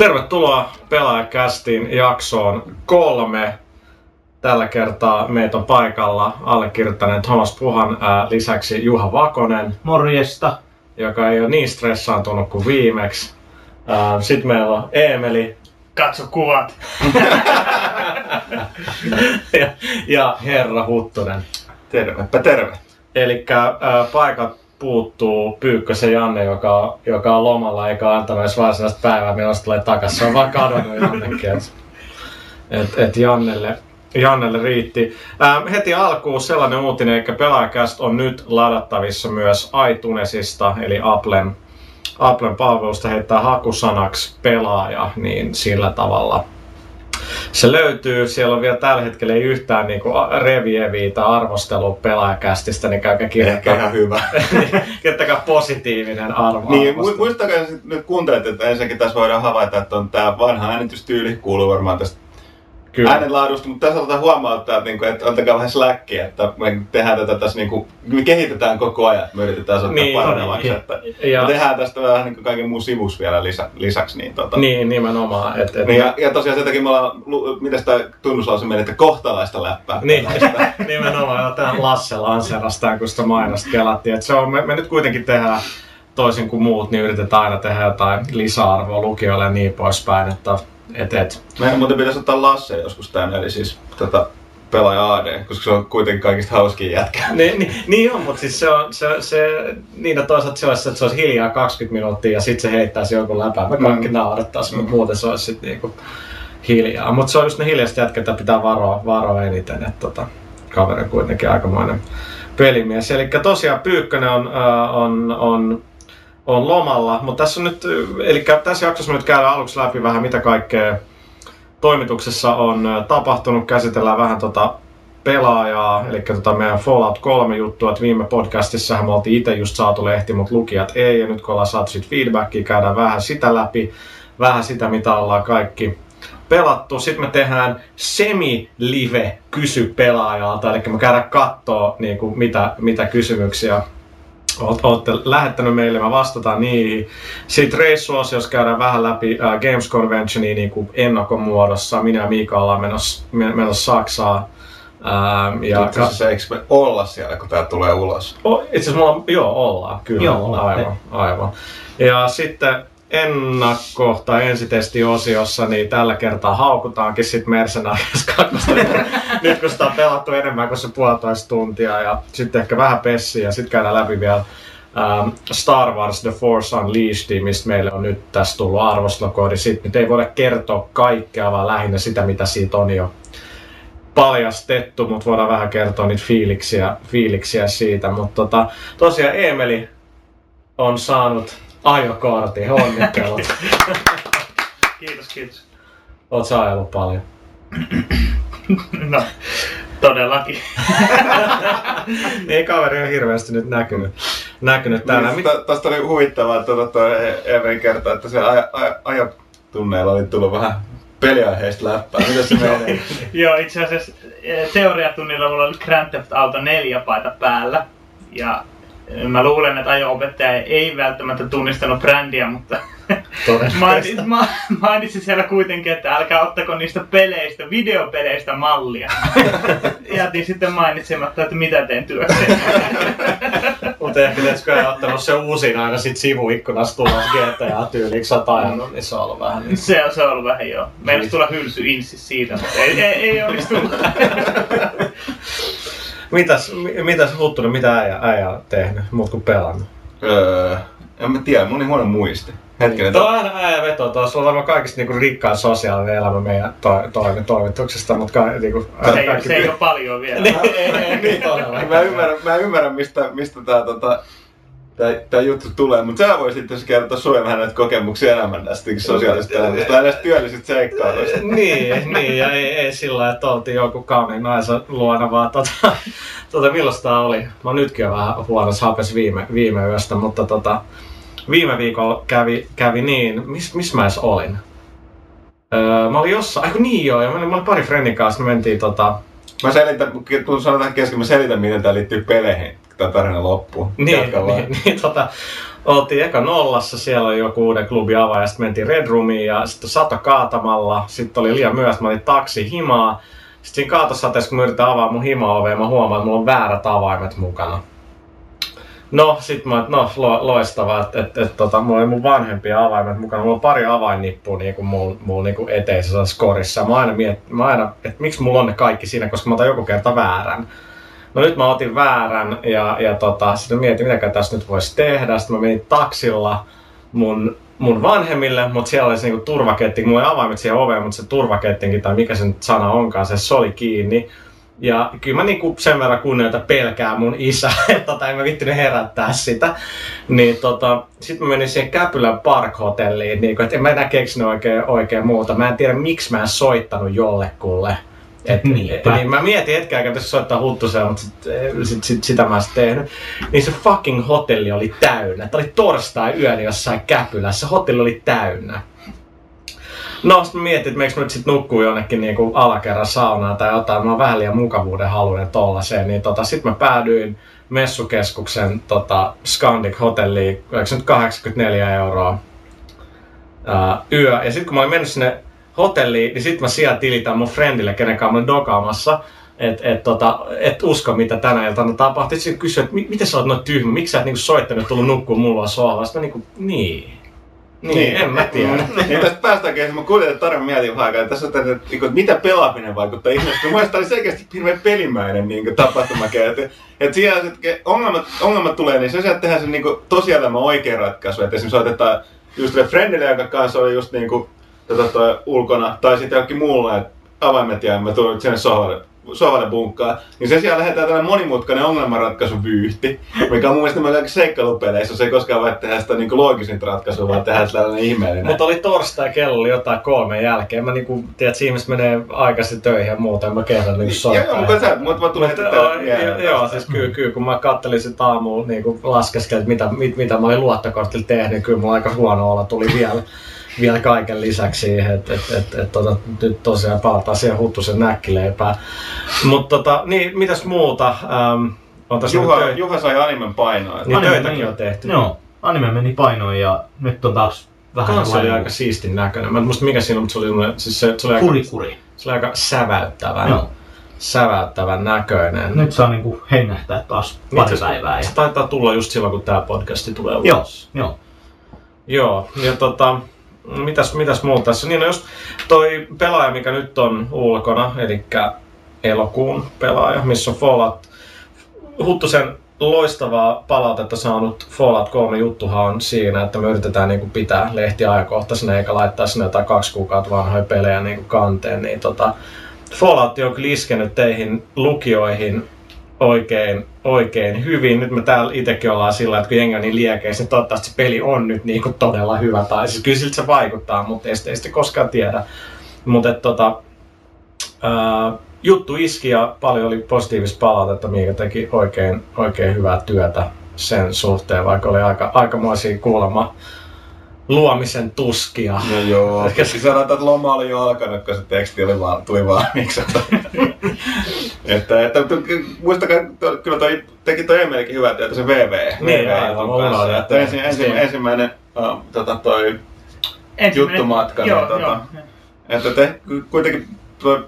Tervetuloa Pelaajakästin jaksoon kolme. Tällä kertaa meitä on paikalla allekirjoittaneen Thomas Puhan ää, lisäksi Juha Vakonen, Morjesta. joka ei ole niin stressaantunut kuin viimeksi. Sitten meillä on Eemeli Katso kuvat. ja, ja Herra Huttunen. Tervepä terve. Eli paikat puuttuu Pyykkösen Janne, joka, joka on lomalla eikä antanut edes varsinaista päivää, milloin se tulee takaisin. Se on vaan kadonnut jonnekin. Et, et, Jannelle, Jannelle riitti. Ää, heti alkuun sellainen uutinen, että Pelaajakäst on nyt ladattavissa myös iTunesista, eli Applen, Applen palvelusta heittää hakusanaksi pelaaja, niin sillä tavalla se löytyy. Siellä on vielä tällä hetkellä ei yhtään niinku revieviä tai arvostelua pelaajakästistä, niin käykää Ehkä kirjoittaa. ihan hyvä. Kirjoittakaa positiivinen arvo. niin, muistakaa nyt kuuntelet, että ensinnäkin tässä voidaan havaita, että on tämä vanha äänitystyyli, kuuluu varmaan tästä Kyllä. äänenlaadusta, mutta tässä halutaan huomauttaa, että, niinku, että antakaa vähän slackia, että me tehdään tätä tässä, niinku, me kehitetään koko ajan, me yritetään saada Niin, niin, paremmaksi, ja- että ja- me tehdään tästä vähän niinku kaiken muun sivus vielä lisä, lisäksi. Niin, tota, Niin, nimenomaan. Et, et, Niin, ja, ja tosiaan sen takia me ollaan, miten tämä tunnuslause meni, että kohtalaista läppää. Niin, nimenomaan. Ja tämän Lasse lanserastaan, kun sitä mainosta kelattiin. Et se on, me, me, nyt kuitenkin tehdään toisin kuin muut, niin yritetään aina tehdä jotain lisäarvoa lukijoille ja niin poispäin. Että, et, et. Meidän muuten pitäisi ottaa Lasse joskus tänne, eli siis tota, pelaaja AD, koska se on kuitenkin kaikista hauskin jätkä. Niin, niin, niin on, mutta siis se on, se, se, niin ja toisaalta se olisi, että se olisi hiljaa 20 minuuttia ja sitten se heittäisi jonkun läpään. Me kaikki mm. naurattaisiin, mutta muuten se olisi sitten niinku hiljaa. Mutta se on just ne hiljaiset jätkät, että pitää varoa, varoa eniten, että tota, kaveri on kuitenkin aikamoinen pelimies. Eli tosiaan Pyykkönen on, äh, on, on, on lomalla, mutta tässä on nyt, eli tässä jaksossa me nyt käydään aluksi läpi vähän mitä kaikkea toimituksessa on äh, tapahtunut, käsitellään vähän tota pelaajaa, eli tota meidän Fallout 3 juttua, että viime podcastissahan me oltiin itse just saatu lehti, mutta lukijat ei, ja nyt kun ollaan saatu sit feedbackia, käydään vähän sitä läpi, vähän sitä, mitä ollaan kaikki pelattu. Sitten me tehdään semi-live kysy pelaajalta, eli me käydään kattoo niin kuin mitä, mitä kysymyksiä olette lähettänyt meille, me vastataan niihin. Sitten reissuosiossa käydään vähän läpi äh, Games Conventionia niin kuin ennakkomuodossa. Minä ja Miika ollaan menossa, men- menossa Saksaan. Ähm, ja Itse asiassa eikö me olla siellä, kun tää tulee ulos? Oh, itse asiassa mulla on, joo, ollaan, kyllä. Joo, ollaan. aivan, aivan. Ja sitten ennakko- tai ensitestiosiossa, niin tällä kertaa haukutaankin sit Mercenaries 2. Nyt kun sitä on pelattu enemmän kuin se puolitoista tuntia ja sitten ehkä vähän pessiä ja sitten käydään läpi vielä ähm, Star Wars The Force Unleashed, mistä meille on nyt tässä tullut arvostelukoodi. Sitten nyt ei voida kertoa kaikkea, vaan lähinnä sitä, mitä siitä on jo paljastettu, mutta voidaan vähän kertoa niitä fiiliksiä, fiiliksiä siitä. Mutta tota, tosiaan Emeli on saanut ajokortin, onnittelut. Kiitos, kiitos. Oot sä ajellut paljon? No, todellakin. Ei kaveri on hirveästi nyt näkynyt, näkynyt täällä. Niin, Tästä oli huvittavaa, että tuota, Even kertoi, että se aja, aja, ajotunneilla oli tullut vähän peliaiheista läppää. Mitä se menee? Joo, itse asiassa eh, teoriatunnilla mulla oli Grand Theft Auto 4 paita päällä. Ja mä luulen, että ajo-opettaja ei välttämättä tunnistanut brändiä, mutta mainitsi, ma, mainitsi siellä kuitenkin, että älkää ottako niistä peleistä, videopeleistä mallia. Jätin sitten mainitsematta, että mitä teen työkseni. Mutta ehkä pitäisikö ei ottanut se uusin aina sit sivuikkunasta tulos GTA-tyyliksi sä oot ajanut, niin se on ollut vähän niin. Se on, se on ollut vähän joo. Meillä tulla hylsy inssi siitä, mutta ei, ei, ei onnistunut. Mitäs, mi- mitäs Huttunen, mitä äijä, äijä on tehnyt, muut kuin pelannut? öö, en mä tiedä, mun on niin huono muisti. Hetkinen, Tuo on aina äijä veto, tuo on varmaan kaikista niinku rikkaan sosiaalinen elämä meidän to, toimi, toimituksesta, mutta ka, niinku, Se ei, ole- se ei ole paljon vielä. Niin, ei, ei, niin todellakaan. mä ymmärrän, mä ymmärrän mistä, mistä tää, tota, tää juttu tulee, mutta sä voisit sitten kertoa sulle vähän näitä kokemuksia enemmän näistä sosiaalisesta elämästä tai näistä työllisistä seikkailuista. niin, niin, ja ei, ei sillä että oltiin joku kauniin naisen luona, vaan tota, tota millaista tää oli? Mä nytkin on vähän huonossa hapes viime, viime yöstä, mutta tota, viime viikolla kävi, kävi niin, missä mis mä edes olin? Öö, mä olin jossain, aiku niin joo, ja mä, mä olin pari friendin kanssa, me mentiin tota, Mä selitän, tuun sanoa tähän kesken, mä selitän miten tää liittyy peleihin, tää tarina loppuu. Niin, Jatka niin, niin tota, oltiin eka nollassa, siellä oli joku uuden klubin avaaja, sitten mentiin Red Roomiin ja sitten sato kaatamalla, sitten oli liian myöhäistä, mä olin taksi himaa. Sitten siinä kaatosateessa, kun mä yritän avaa mun hima mä huomaan, että mulla on väärät avaimet mukana. No, sit mä no lo, loistavaa, että et, et, tota, mulla oli mun vanhempia avaimet mukana. Mulla on pari avainnippua niinku mulla mul, niinku eteisessä skorissa. Mä aina mietin, mä aina, että miksi mulla on ne kaikki siinä, koska mä otan joku kerta väärän. No nyt mä otin väärän ja, ja tota, sitten mietin, mitä tässä nyt voisi tehdä. Sitten mä menin taksilla mun, mun vanhemmille, mutta siellä oli se niinku turvaketti. Mulla oli avaimet siihen oveen, mutta se turvakettinkin tai mikä se nyt sana onkaan, se, se oli kiinni. Ja kyllä mä niinku sen verran kunnioita pelkää mun isä, että tota, en mä vittinyt herättää sitä. Niin tota, sit mä menin siihen Käpylän Park Hotelliin, niin että en mä enää keksinyt oikein, oikein muuta. Mä en tiedä miksi mä en soittanut jollekulle. Et, niin, et, niin mä mietin hetken aikaa, että soittaa huttuseen, mutta sit, eh, sit, sit, sitä mä sitten tehnyt. Niin se fucking hotelli oli täynnä. Tämä oli torstai yöni jossain Käpylässä. Hotelli oli täynnä. No, sitten mietin, että mä nyt sit nukkuu jonnekin niinku alakerran saunaan tai jotain. Mä oon vähän liian mukavuuden haluinen tollaseen. Niin tota, sitten mä päädyin messukeskuksen tota, Scandic hotelliin, oliko se nyt 84 euroa ää, yö. Ja sitten kun mä olin mennyt sinne hotelliin, niin sitten mä siellä tilitän mun friendille, kenen kanssa mä olin dokaamassa, et, et, tota, et usko, mitä tänä iltana tapahtui. Sitten kysyi, että miten sä oot noin tyhmä, miksi sä et niinku soittanut tullut nukkua mulla sohvalla? Sitten mä niinku, niin, niin, niin, en mä tiedä. niin tästä päästäänkin, että mä kuulin, että tarvitsen mietin vähän aikaa, tässä on että, että, että, mitä pelaaminen vaikuttaa ihmistä. Mun mielestä oli selkeästi hirveän pelimäinen niin tapahtumakin. Että, että siellä että ongelmat, ongelmat tulee, niin se sieltä tehdään se niin tosielämä oikea ratkaisu. Että esimerkiksi soitetaan just friendille, joka kanssa oli just niin kuin, tota, ulkona, tai sitten jokin muulle, että avaimet ja mä tulin sinne sohvalle sohvalle bunkkaa, niin sen sijaan lähdetään tällainen monimutkainen ongelmanratkaisuvyyhti, mikä on mun mielestä meillä seikkailupeleissä, se ei koskaan voi tehdä sitä niin loogisinta ratkaisua, vaan tehdä sellainen ihmeellinen. Mutta oli torstai, kello oli jotain kolme jälkeen. Mä niinku, tiedät, että ihmiset menee aikaisin töihin ja muuta, en mä kerran niinku soittaa. Joo, mutta sä, mutta mä tulin heti Joo, siis kyllä, kyllä, kun mä kattelin sitä aamulla niinku laskeskelin, mitä, mit, mitä mä olin luottokortilla tehnyt, niin kyllä mulla aika huono olla tuli vielä vielä kaiken lisäksi siihen, että et, et, et, tota, nyt tosiaan palataan siihen huttusen näkkileipään. Mutta tota, niin, mitäs muuta? Ähm, on Juha, töi... Juha sai animen painoa. Niin anime töitäkin meni, on tehty. Joo, anime meni painoon ja nyt on taas vähän Kans oli aika siistin näköinen. Mä en muista mikä siinä on, mutta se oli, siis se, se oli kuri, aika, kuri. Se oli aika säväyttävä. Joo säväyttävän näköinen. Nyt saa niinku hengähtää taas pari päivää. Ja... Se taitaa tulla just silloin, kun tämä podcasti tulee ulos. Joo, joo. Joo, ja tota, mitäs, mitäs muuta tässä? Niin no just toi pelaaja, mikä nyt on ulkona, eli elokuun pelaaja, missä on Fallout. Huttusen loistavaa palautetta saanut Fallout 3 juttuhan on siinä, että me yritetään niin kuin pitää lehti ajankohtaisena eikä laittaa sinne jotain kaksi kuukautta vanhoja pelejä niin kuin kanteen. Niin tota, Fallout on kyllä iskenyt teihin lukijoihin oikein, oikein hyvin. Nyt me täällä itsekin ollaan sillä, että kun jengi on niin liekeissä, niin toivottavasti se peli on nyt niin kuin todella hyvä. Tai siis kyllä siltä se vaikuttaa, mutta ei, ei sitten koskaan tiedä. Mutta tota, ää, juttu iski ja paljon oli positiivista palautetta, mikä teki oikein, oikein hyvää työtä sen suhteen, vaikka oli aika, aikamoisia kuulemma luomisen tuskia. No joo, sanotaan, että loma oli jo alkanut, kun se teksti oli vaan, tuli valmiiksi. että, että, muistakaa, kyllä toi, teki toi Emelikin hyvää työtä, se VV. Niin, VV aivan, kanssa. Että ensi, ensi, ensimmäinen uh, tota, toi juttumatka. Joo, niin, tota, joo. Että te, kuitenkin toi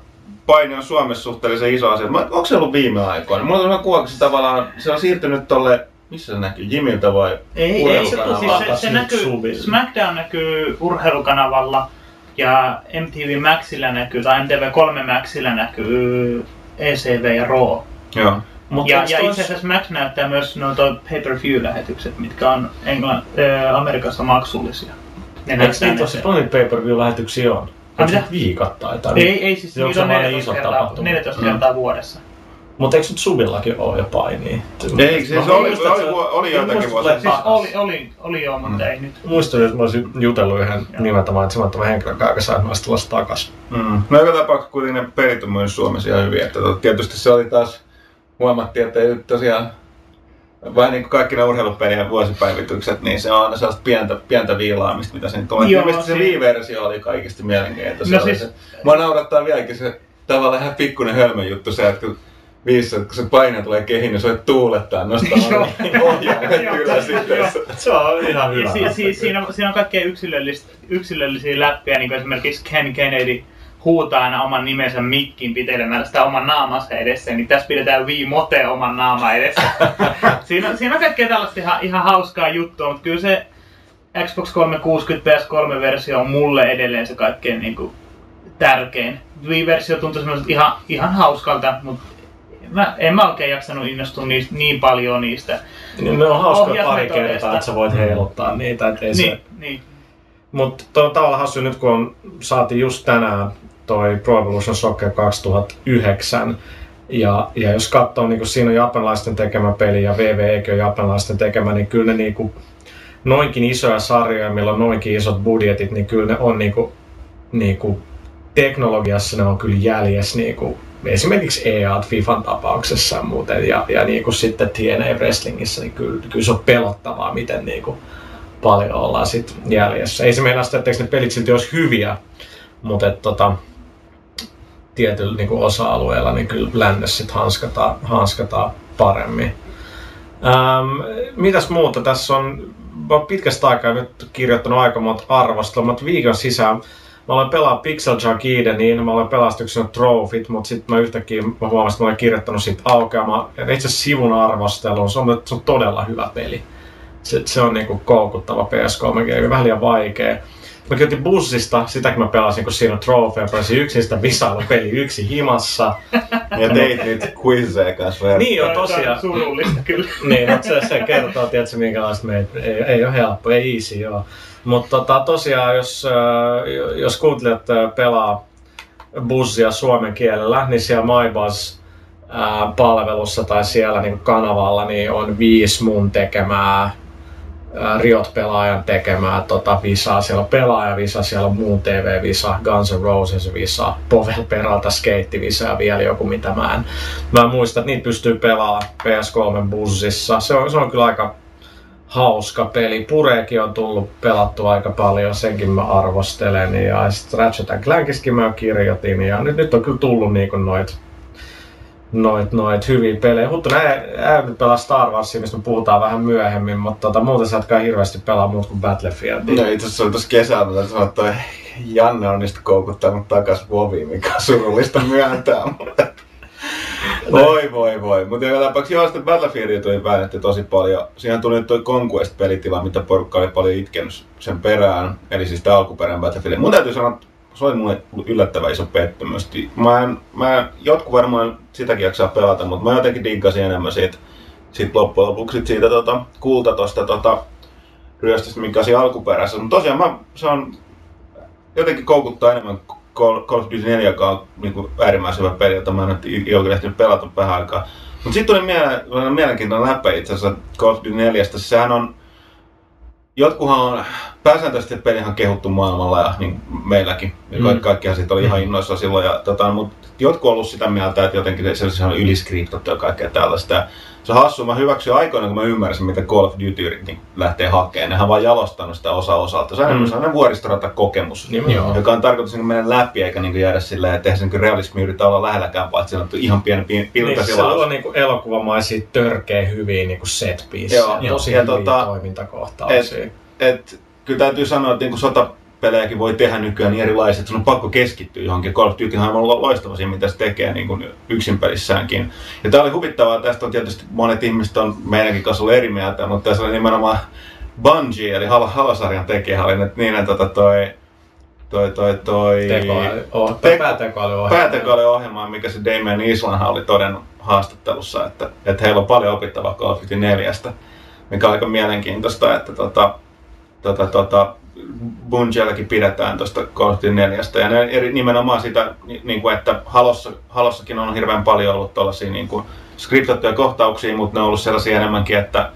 paini on Suomessa suhteellisen iso asia. Onko se ollut viime aikoina? Mulla on sellainen kuva, se tavallaan se on siirtynyt tolle missä se näkyy? Jimiltä vai ei, ei se, siis se, se näkyy, SmackDown näkyy urheilukanavalla ja MTV Maxilla näkyy, tai MTV3 Maxilla näkyy ECV ja Raw. Joo. Mut ja, ja itse asiassa Max näyttää myös noita pay-per-view-lähetykset, mitkä on Englann, äh, Amerikassa maksullisia. Ne Eikö niitä tosi paljon pay-per-view-lähetyksiä on? Ah, mitä? Viikoittain tai Ei, ei siis niitä on 14 kertaa, 14 kertaa mm. vuodessa. Mutta eikö nyt Subillakin ole jo painia? Ei, siis oli, oli, oli, oli joitakin vuosia. Siis oli, oli, oli jo, mutta mm. ei nyt. Muistan, että mä olisin jutellut yhden nimeltä mainitsemattoman henkilön kanssa, joka sai noista tulla takaisin. Mm. No joka tapauksessa kuitenkin ne perit on myös Suomessa ihan hyvin. Että tietysti se oli taas, huomattiin, että ei tosiaan vähän niin kuin kaikki ne urheilupelien vuosipäivitykset, niin se on aina sellaista pientä, pientä viilaamista, mitä siinä tulee. Joo, se, se Wii-versio oli kaikista mielenkiintoista. No siis... Mua naurattaa vieläkin se tavallaan ihan pikkuinen hölmön juttu se, että kun missä kun se paine tulee kehiin, niin se tuulettaa nostaa kyllä sitten. Se on ihan hyvä. Si- si- siinä, on, siinä on kaikkea yksilöllisiä läppiä, niin kuin esimerkiksi Ken Kennedy huutaa aina oman nimensä mikkiin pitelemällä sitä oman naamansa edessä, niin tässä pidetään Wii Mote oman naama edessä. siinä, siinä on kaikkea tällaista ihan, ihan hauskaa juttua, mutta kyllä se Xbox 360 PS3-versio on mulle edelleen se kaikkein niin kuin, tärkein. Wii-versio tuntuu ihan, ihan hauskalta, mutta mä, en mä oikein jaksanut innostua niistä, niin paljon niistä niin, ne on hauska pari kertaa, että sä voit heiluttaa niitä. Ettei niin, se... niin. Mutta tavallaan hassu nyt kun on, saatiin just tänään toi Pro Evolution Soccer 2009, ja, ja jos katsoo, niin siinä on japanilaisten tekemä peli ja VVEkin on japanilaisten tekemä, niin kyllä ne niin kuin, noinkin isoja sarjoja, millä on noinkin isot budjetit, niin kyllä ne on niin kuin, niin kuin, teknologiassa ne on kyllä jäljessä niin kuin, esimerkiksi EA FIFAn tapauksessa muuten ja, ja niin kuin sitten TNA Wrestlingissä, niin kyllä, kyllä se on pelottavaa, miten niin kuin paljon ollaan sit jäljessä. Ei se meinaa sitä, etteikö ne pelit silti olisi hyviä, mutta et, tota, tietyllä niin kuin osa-alueella niin kyllä lännessä sit hanskataan, hanskataan paremmin. Ähm, mitäs muuta? Tässä on, mä pitkästä aikaa nyt kirjoittanut aika monta arvostelua, mutta viikon sisään mä olen pelaa Pixel Junk Edenin, mä olen pelastuksen trofit, mutta sitten mä yhtäkkiä mä huomasin, että mä olen kirjoittanut siitä aukeamaan itse asiassa sivun arvostelun, se on, se on todella hyvä peli. Se, se on niinku koukuttava PS3-game, vähän liian vaikea. Mä kirjoitin bussista, sitäkin mä pelasin, kun siinä on trofeja, pelasin yksin sitä visailupeli yksi himassa. ja teit niitä quizeja kanssa verran. Niin on tosiaan. Surullista kyllä. niin, no, se, se kertoo, tiedätkö, minkälaista meitä. Ei, ei ole helppo, ei easy, joo. Mutta tota, tosiaan, jos, äh, jos kuuntelijat äh, pelaa bussia suomen kielellä, niin siellä MyBuzz äh, palvelussa tai siellä niin kanavalla niin on viisi mun tekemää Riot-pelaajan tekemää tota visaa. Siellä on pelaaja-visa, siellä on muun TV-visa, Guns N' Roses-visa, Povel Peralta skeitti-visa ja vielä joku mitä mä en. Mä muistan, että niitä pystyy pelaamaan PS3 bussissa. Se on, se on kyllä aika hauska peli. Pureekin on tullut pelattu aika paljon, senkin mä arvostelen. Ja sitten Ratchet Clankiskin mä kirjoitin. Ja nyt, nyt on kyllä tullut niinku noit noit, noit hyviä pelejä. Huttunen ei, nyt pelaa Star Warsia, mistä me puhutaan vähän myöhemmin, mutta tota, muuten sä etkä hirveästi pelaa muut kuin Battlefieldia. No itse asiassa oli tuossa kesällä, että Janne on niistä koukuttanut takas Voviin, mikä on surullista myöntää. Voi voi voi. Mutta joka tapauksessa joo, sitten Battlefieldia tuli väännetty tosi paljon. Siihen tuli nyt toi Conquest-pelitila, mitä porukka oli paljon itkenyt sen perään. Eli siis tämä alkuperäinen Battlefield. Mun täytyy sanoa, se oli mulle yllättävän iso pettymys. Mä, en, mä jotkut varmaan sitäkin jaksaa pelata, mutta mä jotenkin diggasin enemmän siitä, siitä loppujen lopuksi siitä tota, kulta tosta tota, ryöstöstä, mikä siinä alkuperäisessä. Mutta tosiaan mä, se on jotenkin koukuttaa enemmän Call, Call of Duty 4, joka on niin kuin äärimmäisen hyvä peli, jota mä en ilkeä ehtinyt pelata vähän aikaa. Mutta sitten tuli mieleen, mielenkiintoinen läppä itse asiassa Call of Duty 4. Sehän on Jotkuhan on pääsääntöisesti pelihan kehuttu maailmalla ja niin meilläkin. Ja mm. kaikkihan siitä oli ihan mm. innoissa silloin. Ja, tota, mutta jotkut on ollut sitä mieltä, että jotenkin se, se on yliskriptattu ja kaikkea tällaista. Se hassu, mä hyväksyin aikoina, kun mä ymmärsin, mitä Call of Duty niin lähtee hakemaan. Nehän vaan jalostanut sitä osa osalta. Se on mm. sellainen vuoristorata kokemus, mm. joka on tarkoitus niin mennä läpi eikä niin jäädä silleen, että eihän se niin realismi yritä olla lähelläkään, vaan että on ihan pieni pilta niin, se on niin elokuvamaisia törkeä hyviä niin set. Joo, ja tosi ja, tota, toimintakohtauksia. Et, et, kyllä täytyy sanoa, että niin sota pelejäkin voi tehdä nykyään niin erilaiset, että sun on pakko keskittyä johonkin. Call of Duty on ollut loistava siinä, mitä se tekee niin kuin yksin pelissäänkin. Ja tämä oli huvittavaa, tästä on tietysti monet ihmiset on meidänkin kanssa ollut eri mieltä, mutta tässä oli nimenomaan Bungie, eli Halo, Halo-sarjan tekijä, oli nyt niin, että tota toi, toi, toi, toi Tekoäly, te, päätekoälyohjelma, mikä se Damien Islanhan oli todennut haastattelussa, että, että heillä on paljon opittavaa Call of Duty 4, mikä on aika mielenkiintoista, että tota, tota, tota, Bungielläkin pidetään tuosta Call 4. Ja eri, nimenomaan sitä, niin kuin, että Halossa, Halossakin on hirveän paljon ollut tuollaisia niin kuin skriptattuja kohtauksia, mutta ne on ollut sellaisia enemmänkin, että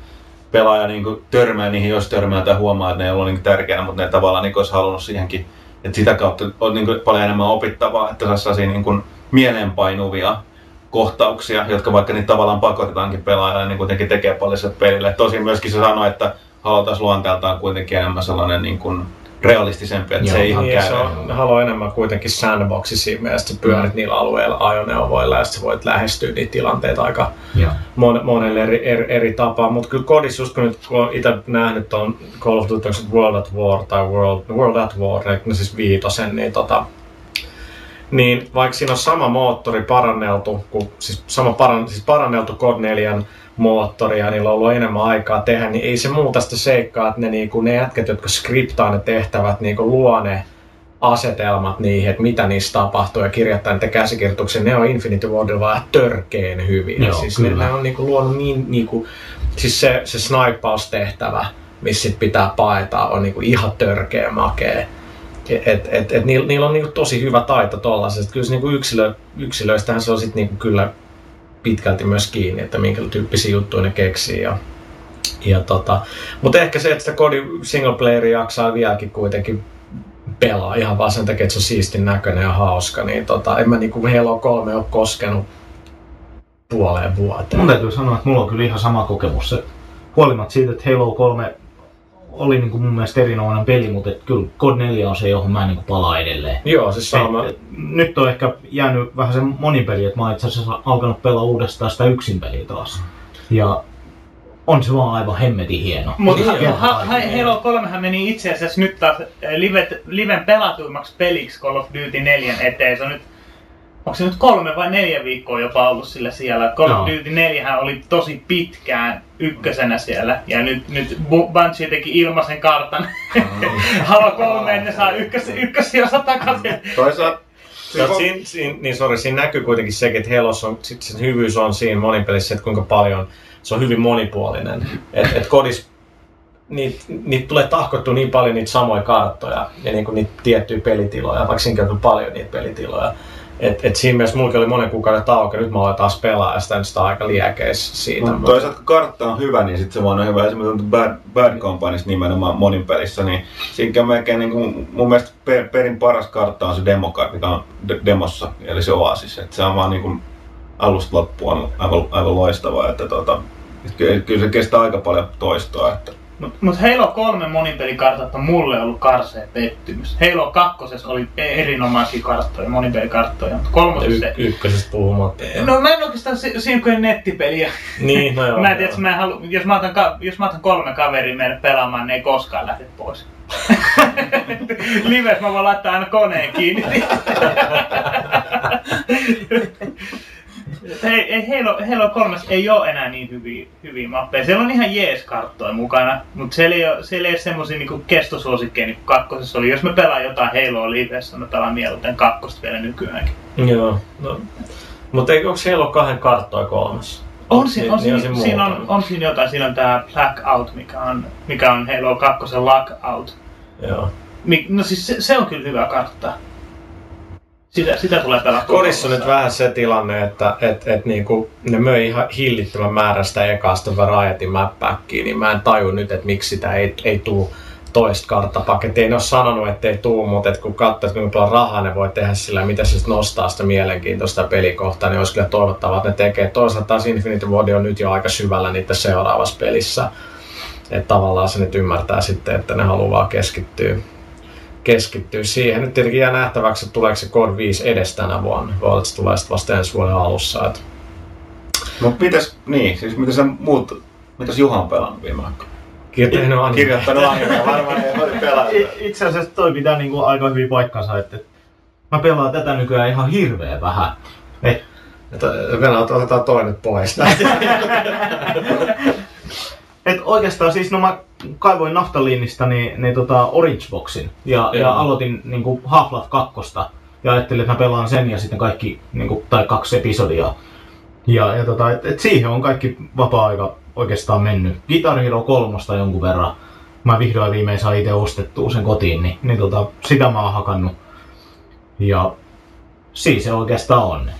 pelaaja niin kuin, törmää niihin, jos törmää tai huomaa, että ne ei ollut niin tärkeänä, mutta ne tavallaan niin kuin, olisi halunnut siihenkin. Että sitä kautta on niin kuin, paljon enemmän opittavaa, että saa sellaisia niin kuin, mieleenpainuvia kohtauksia, jotka vaikka niitä tavallaan pakotetaankin pelaajalle, niin kuitenkin tekee paljon se pelille. Tosin myöskin se sanoi, että Halo taas luonteeltaan kuitenkin enemmän sellainen niin kuin realistisempi, että se ei ihan Niin, se käy. on, Halo enemmän kuitenkin sandboxi siinä mielessä, että pyörit niillä alueilla ajoneuvoilla ja sitten sä voit lähestyä niitä tilanteita aika Joo. mon, monelle eri, eri, eri tapaa. Mutta kyllä kodissa, just kun nyt kun itse nähnyt on Call of Duty se World at War tai World, World at War, no siis viitosen, niin tota, niin vaikka siinä on sama moottori paranneltu, kuin, siis sama paran, siis paranneltu Code 4 moottori ja niillä on ollut enemmän aikaa tehdä, niin ei se muuta sitä seikkaa, että ne, niinku, ne jätkät, jotka skriptaa ne tehtävät, niinku, luo ne asetelmat niihin, että mitä niissä tapahtuu ja kirjoittaa niitä käsikirjoituksia, ne on Infinity Wardilla vaan hyvin hyviä. Joo, siis ne, kyllä. ne, on niinku luonut niin, niinku, siis se, se snaippaustehtävä, missä sit pitää paetaa, on niinku ihan törkeä makee. Et, et, et niillä, niillä on niinku tosi hyvä taito tollaisesta. Kyllä se niinku yksilö, yksilöistähän se on sit niinku kyllä pitkälti myös kiinni, että minkä tyyppisiä juttuja ne keksii. Ja, ja tota, mutta ehkä se, että sitä kodin single playeria jaksaa vieläkin kuitenkin pelaa ihan vaan sen takia, että se on siistin näköinen ja hauska, niin tota, en mä niinku Halo 3 ole koskenut puoleen vuoteen. Mun täytyy sanoa, että mulla on kyllä ihan sama kokemus. Se, huolimatta siitä, että Halo 3 oli niin kuin mun mielestä erinomainen peli, mutta et kyllä God 4 on se, johon mä niin kuin palaan edelleen. Joo, siis sama. Et, et, nyt on ehkä jäänyt vähän se monipeli, että mä oon itse asiassa alkanut pelaa uudestaan sitä yksin peliä taas. Ja on se vaan aivan hemmetin hieno. Mutta Niin. Halo 3 meni itse asiassa nyt taas eh, live, liven pelatuimmaksi peliksi Call of Duty 4 eteen. Se on nyt, onko se nyt kolme vai neljä viikkoa jopa ollut sillä siellä. Call of. Duty 4 oli tosi pitkään ykkösenä siellä. Ja nyt, nyt Bu- Bungie teki ilmaisen kartan. Halo 3 ne saa ykkös, ykkösiosa takaisin. Toisaalta Ja siinä, siinä, niin sorry, siinä näkyy kuitenkin sekin, että Helos on, sit sen hyvyys on siinä monipelissä, että kuinka paljon se on hyvin monipuolinen. Et, et kodis, niitä niit tulee tahkottua niin paljon niitä samoja karttoja ja niinku niitä tiettyjä pelitiloja, vaikka siinäkin on paljon niitä pelitiloja. Et, et siinä mielessä mulla oli monen kuukauden tauko, nyt mä aloin taas pelaa ja sitä, sitä aika liekeis siitä. Mutta toisaalta kun kartta on hyvä, niin sitten se vaan on hyvä. Esimerkiksi Bad, Bad Company's nimenomaan monin pelissä, niin siinä on melkein niin kuin, mun mielestä per, perin paras kartta on se demokartta, mikä on de, demossa, eli se Oasis. Et se on vaan niin kuin, alusta loppuun aivan, aivan loistavaa, että tota, et ky- kyllä se kestää aika paljon toistoa. Että. Mutta mut Halo 3 monipelikartat on mulle ollut karsea pettymys. Halo 2 oli erinomaisia karttoja, monipelikarttoja, mutta kolmosessa... y- ykkösestä puhumattakaan. No mä en oikeastaan, si- siinä ei nettipeliä. Niin, no joo. mä en tiedä, mä en halu, jos, mä otan, ka- jos mä otan kolme kaveria meille pelaamaan, ne ei koskaan lähde pois. Lives mä voin laittaa aina koneen kiinni. Hei, ei, Halo, Halo 3 ei ole enää niin hyviä, hyviä mappeja. Siellä on ihan jees karttoja mukana, mutta siellä ei ole, siellä ei ole semmosia niinku kestosuosikkeja niin kuin kakkosessa oli. Jos mä pelaan jotain Haloa livessä, mä pelaan mieluiten kakkosta vielä nykyäänkin. Joo, no. Mutta onko Halo kahden karttoja kolmas? On, siinä, on, Niin on siinä, on, on siinä jotain. Siinä on tää Blackout, mikä on, mikä on Halo 2 Lockout. Joo. Mi- No siis se, se on kyllä hyvä kartta. Sitä, sitä tulee pelata. Kodissa on nyt vähän se tilanne, että et, et niinku, ne möi ihan hillittömän määrän sitä ekasta Varietin mäppäkkiä, niin mä en taju nyt, että miksi sitä ei, ei tuu toista karttapakettia. Ei ne ole sanonut, että ei tuu, mutta et kun katsoo, että kuinka paljon rahaa ne voi tehdä sillä, miten se sit nostaa sitä mielenkiintoista pelikohtaa, niin olisi kyllä toivottavaa, että ne tekee. Toisaalta taas Infinity Ward on nyt jo aika syvällä niitä seuraavassa pelissä. Että tavallaan se nyt ymmärtää sitten, että ne haluaa keskittyä keskittyy siihen. Nyt tietenkin jää nähtäväksi, että tuleeko se Code 5 edes tänä vuonna. Voi olla, että se tulee sitten vasta ensi vuoden alussa. Että Mutta mitäs, niin, siis mitä sä muut, mitäs Juha on pelannut viime aikoina? Tehnyt anime. Kirjoittanut animea, varmaan ei voi pelata. Itse asiassa toi pitää niinku aika hyvin paikkansa, että mä pelaan tätä nykyään ihan hirveän vähän. Et, Että Venä, otetaan toinen pois. et oikeastaan siis, no mä kaivoin naftaliinista niin, niin tota Orange Boxin ja, ja Joo. aloitin niinku Half-Life 2 ja ajattelin, että mä pelaan sen ja sitten kaikki, niinku, tai kaksi episodia. Ja, ja tota, et, et siihen on kaikki vapaa-aika oikeastaan mennyt. Guitar Hero 3 jonkun verran. Mä vihdoin viimein sain itse ostettua sen kotiin, niin, niin tota, sitä mä oon hakannut. Ja siinä se oikeastaan on.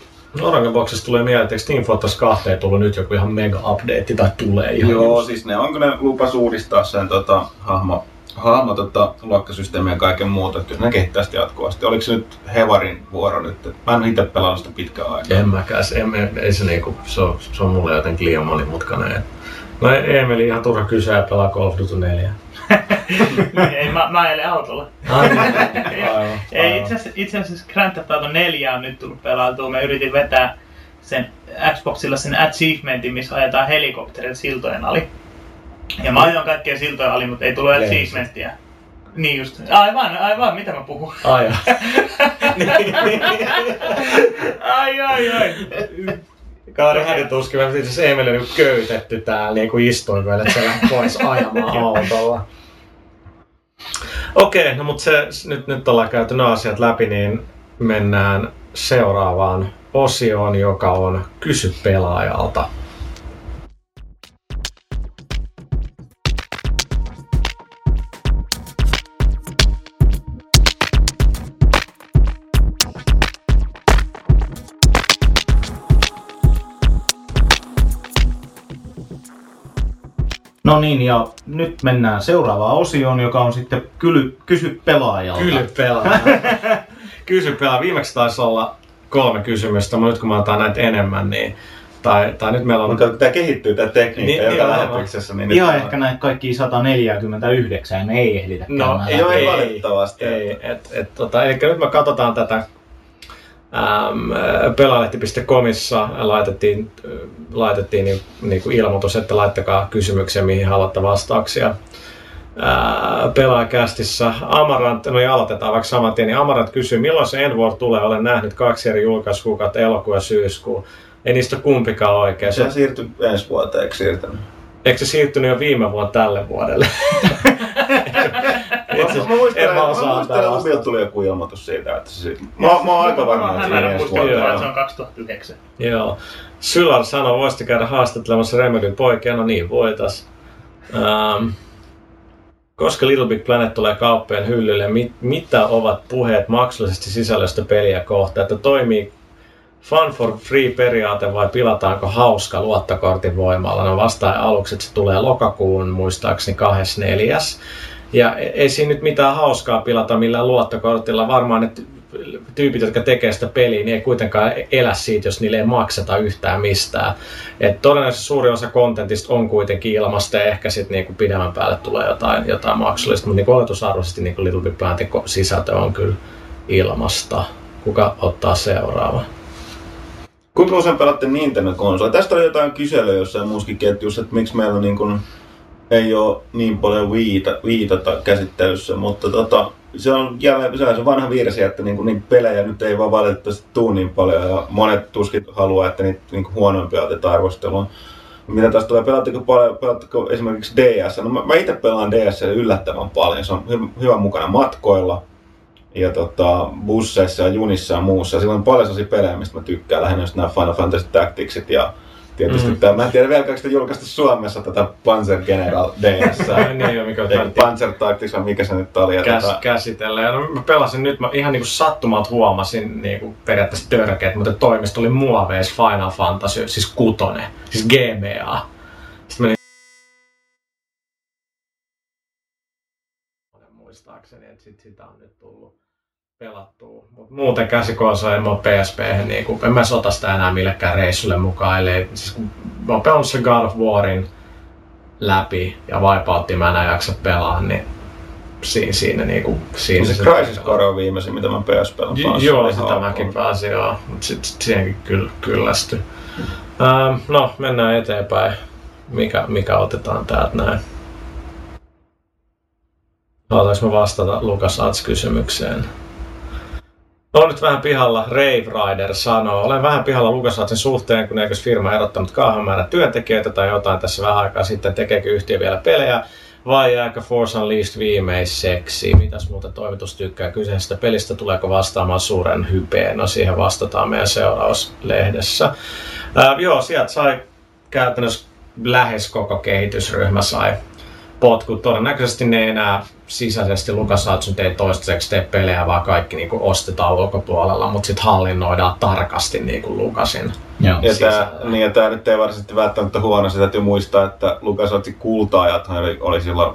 Orange Boxista tulee mieleen, että eikö Team Fortress 2 ei tullut nyt joku ihan mega update tai tulee ihan Joo, just. siis ne onko ne lupas uudistaa sen tota, hahmo, hahmo tota, luokkasysteemiä ja kaiken muuta, että ne kehittää sitä jatkuvasti. Oliko se nyt Hevarin vuoro nyt? Mä en itse pelannut sitä pitkään aikaa. En mäkään, se- en, ei se, niinku, se, on, se on mulle jotenkin liian monimutkainen. No Emeli ihan turha kysyä pelaa Call of Duty 4. ei, mä, mä ajelen autolla. Aivan. Ei, itse asiassa, itse asiassa Grand Theft Auto 4 on nyt tullut pelautua. Mä yritin vetää sen Xboxilla sen achievementin, missä ajetaan helikopterilla siltojen ali. Ja mä ajoin kaikkea siltojen ali, mutta ei tullut Lehdistä. achievementtia. Niin just. Aivan, aivan, mitä mä puhun? Ai, ai, ai, ai. Kaari hänen tuskin, mä siis Emeli on niinku köytetty täällä niinku istuimelle, että se lähti pois ajamaan autolla. Okei, no mutta se, nyt, nyt ollaan käyty nämä asiat läpi, niin mennään seuraavaan osioon, joka on Kysy pelaajalta. No niin, ja nyt mennään seuraavaan osioon, joka on sitten kyly, kysy pelaajalta. Kysy pelaaja. Kysy pelaaja. Viimeksi taisi olla kolme kysymystä, mutta nyt kun mä otan näitä enemmän, niin tai, tai nyt meillä on... Mutta tämä kehittyy tämä tekniikka Niin, niin, joka joo, lähetyksessä. Niin nyt Ihan on- ehkä näitä kaikki 149 me ei ehditä No, käymään ei ei valitettavasti. Ei, et, et, tota, eli nyt me katsotaan tätä ähm, pelaalehti.comissa laitettiin, äh, laitettiin niin, niin kuin ilmoitus, että laittakaa kysymyksiä, mihin haluatte vastauksia. Ää, pelaajakästissä Amarant, no ja aloitetaan vaikka saman tien, niin Amarant kysyy, milloin se Envor tulee? Olen nähnyt kaksi eri julkaisukuukautta, elokuu ja syyskuu. Ei niistä kumpikaan oikein. Se, siirtyi ensi vuoteen, eikö siirtynyt? eikö se siirtynyt jo viime vuonna tälle vuodelle? Itse Mä muistelen, en mä mä osaa antaa tuli joku ilmoitus siitä, että se. Mä, mä oon aika varma, että se ensi että on 2009. Joo. Sylar sanoi, voisitte käydä haastattelemassa Remedyn poikia. No niin, voitas. Ähm, koska Little Big Planet tulee kauppojen hyllylle, mit, mitä ovat puheet maksullisesti sisällöstä peliä kohtaan? Että toimii fun for free periaate vai pilataanko hauska luottokortin voimalla? No vastaan aluksi, että se tulee lokakuun muistaakseni 24. Ja e- ei siinä nyt mitään hauskaa pilata millään luottokortilla. Varmaan ne ty- tyypit, jotka tekee sitä peliä, niin ei kuitenkaan elä siitä, jos niille ei makseta yhtään mistään. Et todennäköisesti suuri osa kontentista on kuitenkin ilmasta ja ehkä sitten niinku pidemmän päälle tulee jotain, jotain maksullista, mutta niinku oletusarvoisesti niinku Little Big Planetin sisältö on kyllä ilmasta. Kuka ottaa seuraava? Kuinka usein pelatte Nintendo-konsolia? Tästä oli jotain kyselyä jossain muussakin ketjussa, että miksi meillä niin kun, ei ole niin paljon viita, viitata käsittelyssä, mutta tota, se on jälleen se on se vanha virsi, että niin, niin pelejä nyt ei vaan valitettavasti tuu niin paljon ja monet tuskin haluaa, että niitä niin huonompia otetaan arvosteluun. Mitä tästä tulee, pelaatteko, paljon, pelaatteko esimerkiksi DS? No mä, mä itse pelaan DS yllättävän paljon, se on hy, hyvä mukana matkoilla ja tota, busseissa ja junissa ja muussa. Sillä on paljon sellaisia pelejä, mistä mä tykkään, lähinnä just nämä Final Fantasy Tacticsit ja tietysti Mm. tämä, mä en tiedä vielä, sitä julkaistu Suomessa tätä Panzer General DS. niin, mikä on Panzer Tactics vai mikä se nyt oli. Käs, tota, käsitellä. Ja no, mä pelasin nyt, mä ihan niinku sattumalta huomasin niinku periaatteessa törkeät, mutta toimisto oli muoveis Final Fantasy, siis kutonen, siis GBA. Sitten menin muistaakseni, että sit sitä on nyt tullut pelattua. Mut muuten käsikoosa en mä oo PSP, niinku, en mä sota sitä enää millekään reissulle mukaan, ellei, siis kun mä oon pelannut sen God of Warin läpi ja Wipeoutin mä enää jaksa pelaa, niin siinä, siinä niinku... Siinä se Crisis Core on viimeisin, mitä mä PSPllä J- pääsin. Joo, sitä ok. mäkin pääsin, joo. Mut sit, sit siihenkin kyll, kyllästy. Ähm, no, mennään eteenpäin. Mikä, mikä otetaan täältä näin? Haluaisinko mä vastata Lukas Ats kysymykseen? On nyt vähän pihalla, Rave Rider sanoo. Olen vähän pihalla LucasArtsin suhteen, kun eikös firma erottanut kauhan määrä työntekijöitä tai jotain tässä vähän aikaa sitten. Tekeekö yhtiö vielä pelejä vai jääkö Force Unleashed viimeiseksi? Mitäs muuta toimitus tykkää kyseisestä pelistä? Tuleeko vastaamaan suuren hypeen? No siihen vastataan meidän seurauslehdessä. Ää, joo, sieltä sai käytännössä lähes koko kehitysryhmä sai potkut. Todennäköisesti ne ei enää sisäisesti LucasArts nyt ei toistaiseksi tee pelejä, vaan kaikki niinku ostetaan ulkopuolella, mutta sitten hallinnoidaan tarkasti niinku Lucasin. Joo. Ja tää, niin, ja tää nyt ei varsinaisesti välttämättä huono, sitä täytyy muistaa, että LucasArtsin kultaajathan oli, oli silloin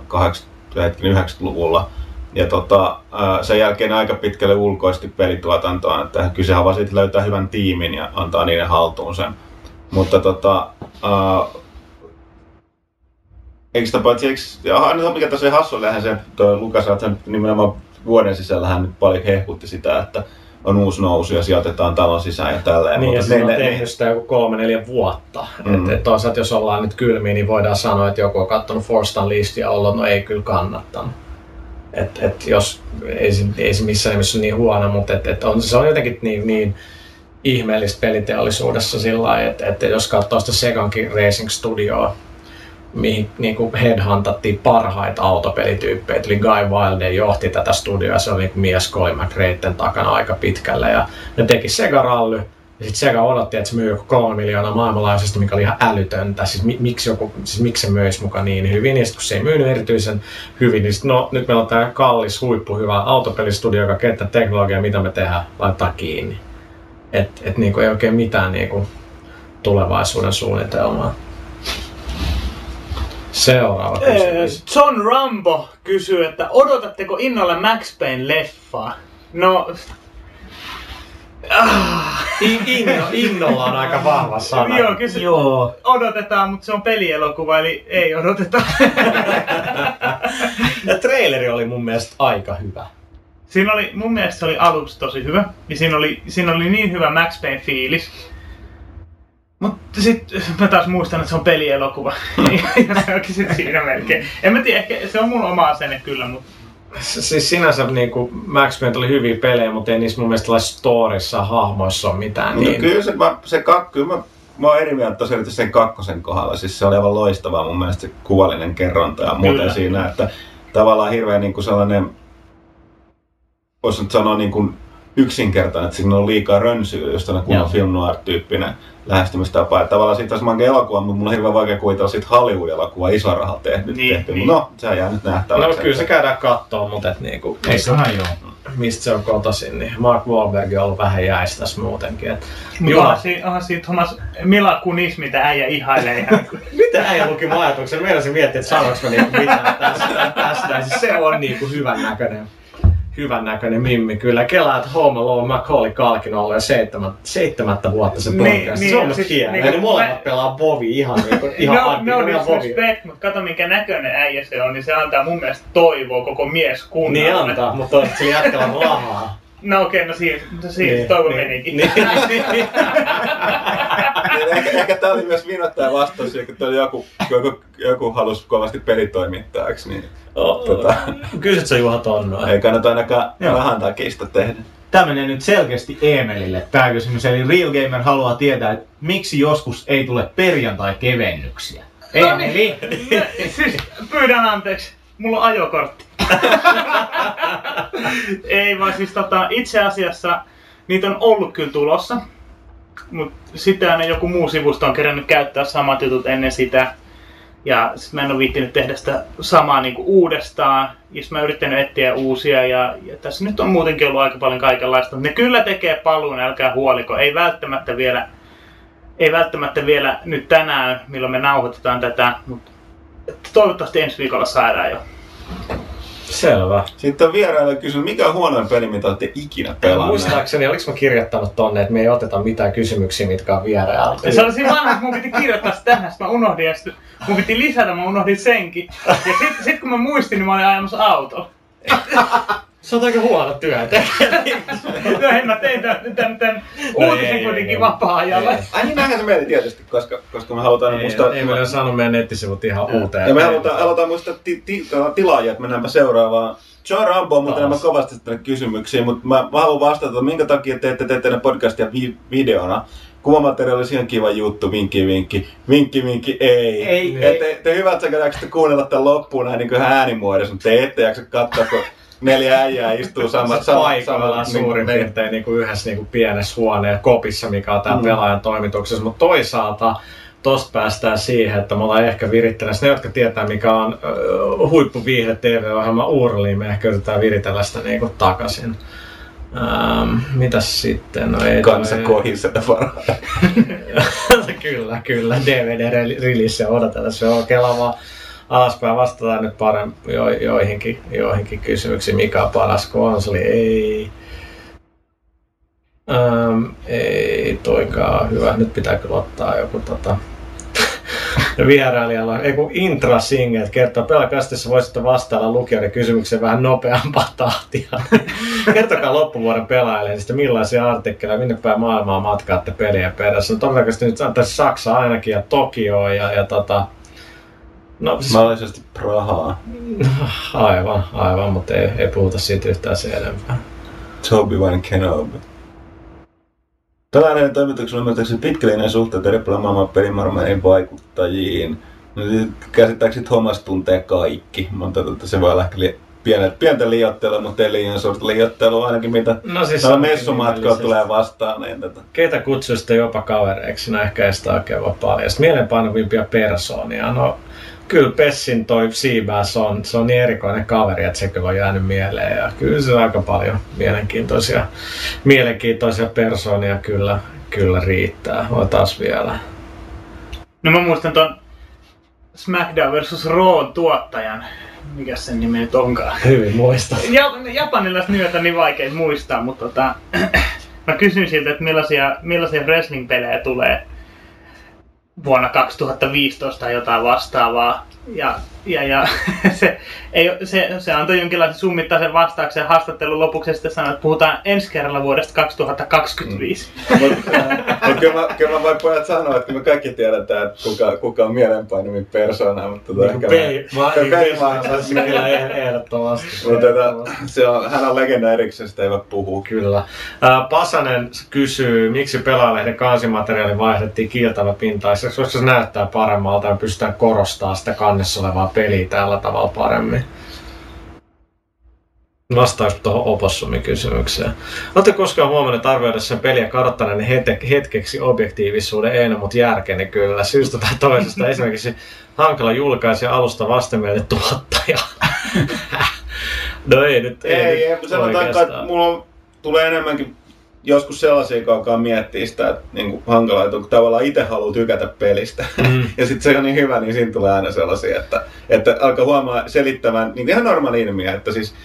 80-90-luvulla. Ja tota, sen jälkeen aika pitkälle ulkoisti pelituotantoa, että kysehän vaan siitä löytää hyvän tiimin ja antaa niiden haltuun sen. Mutta tota, Eikö sitä paitsi, eikö, ja aina mikä tässä oli hassu, se, toi Lukas, että hän nimenomaan vuoden sisällä hän nyt paljon hehkutti sitä, että on uusi nousu ja sijoitetaan talon sisään ja tälleen. Niin, ja mutta se on meille- tehnyt sitä joku kolme, neljä vuotta. Mm. Et, et toisaalta jos ollaan nyt kylmiä, niin voidaan sanoa, että joku on katsonut Forstan listia ja ollut, no ei kyllä kannattanut. Et, et jos, ei, se, ei se missään nimessä ole niin huono, mutta et, et on, se on jotenkin niin, niin ihmeellistä peliteollisuudessa sillä lailla, että, että jos katsoo sitä Segankin Racing Studioa, mihin niin kuin headhuntattiin parhaita autopelityyppejä. Eli Guy Wilde johti tätä studioa, se oli niin mies Colin McRaetten takana aika pitkälle. Ja ne teki Sega-rally, ja sitten Sega odotti, että se myy joku kolme miljoonaa maailmanlaajuisesti, mikä oli ihan älytöntä. Siis, mi- miksi, joku, siis miksi se möisi mukaan niin hyvin, ja sitten kun se ei myynyt erityisen hyvin, niin sit, no nyt meillä on tämä kallis, huippuhyvä autopelistudio, joka kenttää teknologiaa, mitä me tehdään, laittaa kiinni. Että et, niinku, ei oikein mitään niinku, tulevaisuuden suunnitelmaa. Seuraava kysymys. John Rambo kysyy, että odotatteko innolla Max Payne leffaa? No, In, inno, innolla on aika vahva sana. joo, kyllä se Joo. odotetaan, mutta se on pelielokuva, eli ei odoteta. Ja traileri oli mun mielestä aika hyvä. siinä oli, mun mielestä se oli aluksi tosi hyvä, ja siinä oli, siinä oli niin hyvä Max Payne fiilis. Mutta sitten mä taas muistan, että se on pelielokuva. ja se onkin sit siinä melkein. En mä tiedä, ehkä se on mun oma asenne kyllä, mutta Siis sinänsä niinku Max Payne oli hyviä pelejä, mutta ei niissä mun mielestä storissa, hahmoissa ole mitään Mutta niin. kyllä se, mä, se kak, kyllä mä, mä oon eri mieltä tosiaan sen kakkosen kohdalla. Siis se oli aivan loistavaa mun mielestä se kuvallinen kerronta ja muuten Kyllä. siinä, että tavallaan hirveän niin kuin sellainen, voisi nyt sanoa niin kuin yksinkertainen, että siinä on liikaa rönsyä, just tällainen kunnon film noir-tyyppinen lähestymistapa. Ja tavallaan siitä olisi mankin elokuva, mutta mulla on hirveän vaikea kuvitella siitä Hollywood-elokuva iso raha tehty. Niin, tehty. niin. Mutta no, sehän jää nyt nähtäväksi. No kyllä se käydään kattoo, mutta et niinku, Eiköhän joo. mistä se on kotoisin, niin Mark Wahlberg on ollut vähän jäistä tässä muutenkin. Et, Mutta onhan siinä, onhan siinä Thomas Mila Kunis, mitä äijä ihailee ihan. mitä äijä luki mun ajatuksen? Meinasin miettiä, että sanoinko mä niinku mitään tästä. tästä. Siis se on niinku hyvän näköinen hyvän näköinen mimmi kyllä. Kelaa, että Home Alone Macaulay Culkin on ollut jo seitsemän, seitsemättä vuotta se Niin, podcast. niin, se on sit hieno. Ja ne molemmat mä- pelaa Bovi ihan, niinku, ihan no, no Bovi. disrespect, mutta kato minkä näköinen äijä se on, niin se antaa mun mielestä toivoa koko mies kunnalle. Niin antaa, mutta jätkällä on rahaa. No okei, no siinä, no siinä toivo menikin. Niin, niin, Niin, ehkä, ehkä tämä oli myös vinottaja vastaus, kun tuli joku, joku, joku halusi kovasti pelitoimittajaksi, niin Tota. Kysyt sä Juha Tonnoa? ei kannata ainakaan Joo. rahan takia sitä tehdä. Tämä menee nyt selkeästi Eemelille tämä kysymys. Eli Real Gamer haluaa tietää, että miksi joskus ei tule perjantai-kevennyksiä. No niin. Eemeli, siis pyydän anteeksi, mulla on ajokortti. Ei vaan siis tota, itse asiassa niitä on ollut kyllä tulossa. Mutta sitten aina joku muu sivusto on kerännyt käyttää samat jutut ennen sitä. Ja sit mä en ole viittinyt tehdä sitä samaa niinku uudestaan. Ja sit mä yrittänyt etsiä uusia. Ja, ja tässä nyt on muutenkin ollut aika paljon kaikenlaista. Ne kyllä tekee paluun, älkää huoliko. Ei välttämättä vielä, ei välttämättä vielä nyt tänään, milloin me nauhoitetaan tätä. Mutta toivottavasti ensi viikolla saadaan jo. Selvä. Sitten on vierailla kysynyt, mikä on huonoin peli, mitä olette ikinä pelanneet? Muistaakseni, oliko mä kirjoittanut tonne, että me ei oteta mitään kysymyksiä, mitkä on vierailta. Se oli siinä vanha, että mun piti kirjoittaa sitä tähän, sit mä unohdin ja sit mun piti lisätä, mä unohdin senkin. Ja sit, sit kun mä muistin, niin mä olin ajamassa autolla. Se on aika huono työ. No en mä tein tän, tän, tän No uutisen ei, kuitenkin ei, vapaa-ajalla. ei. Ai niin näinhän se meni tietysti, koska, koska me halutaan ei, muistaa... ei meillä saanut meidän nettisivut ihan uuteen. Ja me halutaan, halutaan muistaa ti, ti, tilaajia, että mennäänpä seuraavaan. John Rambo on muuten kovasti sitten kysymyksiin, mutta mä, mä haluan vastata, että minkä takia teette, teette ne podcastia vi, videona. Kuvamateriaali ihan kiva juttu, vinkki vinkki. Vinkki vinkki ei. Ei, Et te, te hyvät sekä jaksatte kuunnella tämän loppuun näin niin äänimuodossa, mutta te ette jaksa katsoa, kun neljä äijää istuu samassa Samassa paikoillaan suurin piirtein niin kuin yhdessä niin kuin pienessä huoneen kopissa, mikä on tämä Mm. pelaajan toimituksessa, mutta toisaalta tosta päästään siihen, että me ollaan ehkä virittämässä, ne jotka tietää mikä on äh, huippuviihde TV-ohjelma Uurli, niin me ehkä yritetään viritellä sitä niin kuin takaisin. Ähm, mitäs sitten? No ei Kansa toi- kohisee varmaan. kyllä, kyllä. DVD-release odotella. Se on kelava alaspäin. Vastataan nyt parempi jo, joihinkin, joihinkin kysymyksiin. Mikä on paras konsoli? Ei. Ähm, ei toikaan hyvä. Nyt pitää kyllä ottaa joku tota... vierailijalla ei Intra Singet kertoo, pelakastissa voisitte vastailla lukijoiden kysymykseen vähän nopeampaa tahtia. Kertokaa loppuvuoden pelaajille, niin millaisia artikkeleja, minne päin maailmaa matkaatte peliä perässä. Todennäköisesti nyt antaisi Saksa ainakin ja Tokio ja, ja tota, No, siis... Mahdollisesti Prahaa. Aivan, aivan, mutta ei, ei puhuta siitä yhtään sen enempää. Toby-Wan Kenobi. Tällainen toimituksella ymmärtääkseni pitkällinen suhteet eri maailman pelimarmerin vaikuttajiin. No, siis käsittääkseni Thomas tuntee kaikki, mutta tota, se voi olla ehkä pienet, pientä liiottelua, mutta ei liian suurta liiottelua ainakin mitä no, siis messumatkoilla tulee vastaan. Niin tota. Keitä kutsuu sitten jopa kavereiksi, no ehkä ei sitä oikein vaan paljon. Sitten mielenpainovimpia persoonia, no kyllä Pessin toi Seabass on, se on niin erikoinen kaveri, että se kyllä on jäänyt mieleen. Ja kyllä se on aika paljon mielenkiintoisia, mielenkiintoisia persoonia kyllä, kyllä riittää. taas vielä. No mä muistan ton SmackDown vs. Raw tuottajan, mikä sen nimi nyt onkaan. Hyvin muista. Ja, japanilaiset nimet on niin vaikea muistaa, mutta tota, mä kysyin siltä, että millaisia, millaisia wrestling-pelejä tulee vuonna 2015 tai jotain vastaavaa. Ja, ja, ja se, ei, se, se antoi jonkinlaisen summittaisen vastauksen haastattelun lopuksi ja sitten sanoi, että puhutaan ensi kerralla vuodesta 2025. Mm. Mutta kyllä, mä, kyllä mä voin pojat sanoa, että me kaikki tiedetään, että kuka, kuka on mielenpainuvin persona. Mutta tota, niin peli, ma- pelimaailmassa kyllä ehdottomasti. Mutta tota, se on, hän on legenda erikseen, sitä ei voi puhua. Kyllä. Uh, Pasanen kysyy, miksi pelaajalehden kansimateriaali vaihdettiin kiiltävä pintaiseksi, koska se näyttää paremmalta ja pystytään korostamaan sitä kannessa olevaa peliä tällä tavalla paremmin. Vastaus tuohon Opossumin kysymykseen. Olette koskaan huomannut arvioida sen peliä karottaneen hetkeksi objektiivisuuden ei, mutta järkeni kyllä. Syystä tai toisesta esimerkiksi hankala julkaisi alusta vastenmielinen tuottaja. no ei nyt. Ei, ei, ei sanotaan, että mulla on, tulee enemmänkin joskus sellaisia, alkaa miettiä sitä, että niin kuin hankala, että kun tavallaan itse haluaa tykätä pelistä. Mm. ja sitten se on niin hyvä, niin siinä tulee aina sellaisia, että, että alkaa huomaa selittävän, niin ihan normaali ilmiö, että siis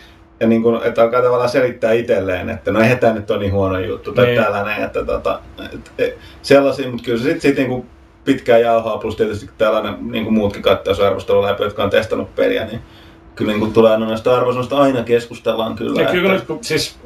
ja niin kuin, että alkaa tavallaan selittää itselleen, että no eihän tämä nyt ole niin huono juttu tai niin. tällainen, että tota, et, et, sellaisia, mutta kyllä se sitten sit, niin pitkään jauhaa, plus tietysti tällainen niin kuin muutkin kattausarvostelun läpi, jotka on testannut peliä, niin kyllä niin kuin tulee noista arvosanasta aina keskustellaan kyllä. Ja kyllä että... siis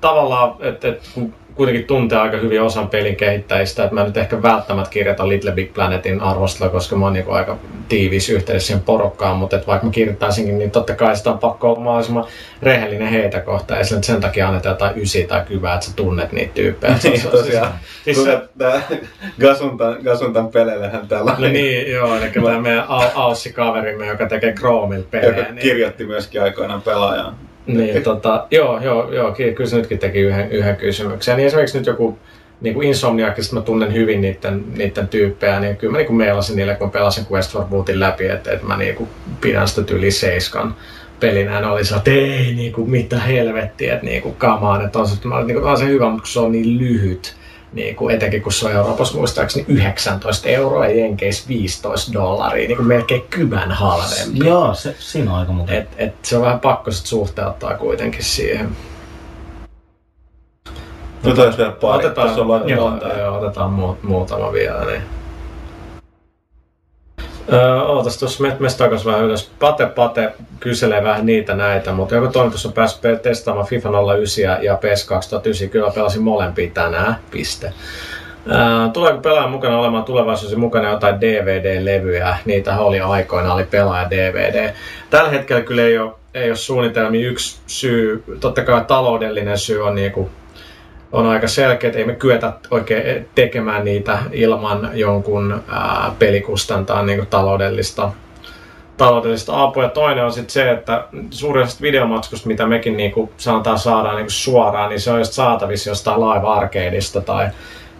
tavallaan, että, että kun kuitenkin tuntee aika hyvin osan pelin kehittäjistä, että mä nyt ehkä välttämättä kirjoita Little Big Planetin arvostella, koska mä oon niin aika tiivis yhteydessä siihen porukkaan, mutta että vaikka mä kirjoittaisinkin, niin totta kai sitä on pakko olla mahdollisimman rehellinen heitä kohta, ja sen, sen takia annetaan jotain ysi tai kyvää, että sä tunnet niitä tyyppejä. niin, se, tosiaan. Siis, siis se, Gasuntan, Gasuntan peleillähän täällä No niin, joo, eli tämä meidän Aussi-kaverimme, joka tekee Chromilla pelejä. Joka niin... kirjoitti myöskin aikoinaan pelaajaa. Niin, tota, joo, joo, joo, kyllä se nytkin teki yhden, yhden kysymyksen. Niin esimerkiksi nyt joku niin kuin Insomniacista mä tunnen hyvin niiden, niiden tyyppejä, niin kyllä mä niin meilasin niille, kun pelasin Quest for Bootin läpi, että, että mä niin kuin pidän sitä yli seiskan pelinä, ne oli se, että ei niin kuin, mitä helvettiä, että niin kuin, kamaan, että on se, mä olin, niin kuin, on se hyvä, mutta se on niin lyhyt, niin kuin, etenkin kun se on Euroopassa muistaakseni 19 euroa ja Jenkeissä 15 dollaria, niin kuin melkein kybän halvempi. Joo, se, siinä on aika muuta. Et, et, se on vähän pakko sit suhteuttaa kuitenkin siihen. Taisi vielä pari. Otetaan, joo, joo, otetaan muut, muutama vielä. Niin. Öö, ootas tuossa me, me takas vähän ylös. Pate Pate kyselee vähän niitä näitä, mutta joku toimitus on päässyt testaamaan FIFA 09 ja PS 2009. Kyllä pelasin molempia tänään, piste. Öö, tuleeko pelaajan mukana olemaan tulevaisuudessa mukana jotain DVD-levyjä? Niitä oli aikoina, oli pelaaja DVD. Tällä hetkellä kyllä ei ole, ei ole suunnitelmia. Yksi syy, totta kai taloudellinen syy on niinku on aika selkeä, että ei me kyetä oikein tekemään niitä ilman jonkun ää, niin kuin taloudellista, taloudellista apua. Ja toinen on sitten se, että suurin osa videomatskusta, mitä mekin niin kuin sanotaan saadaan niin kuin suoraan, niin se on just saatavissa jostain Live Arcadeista tai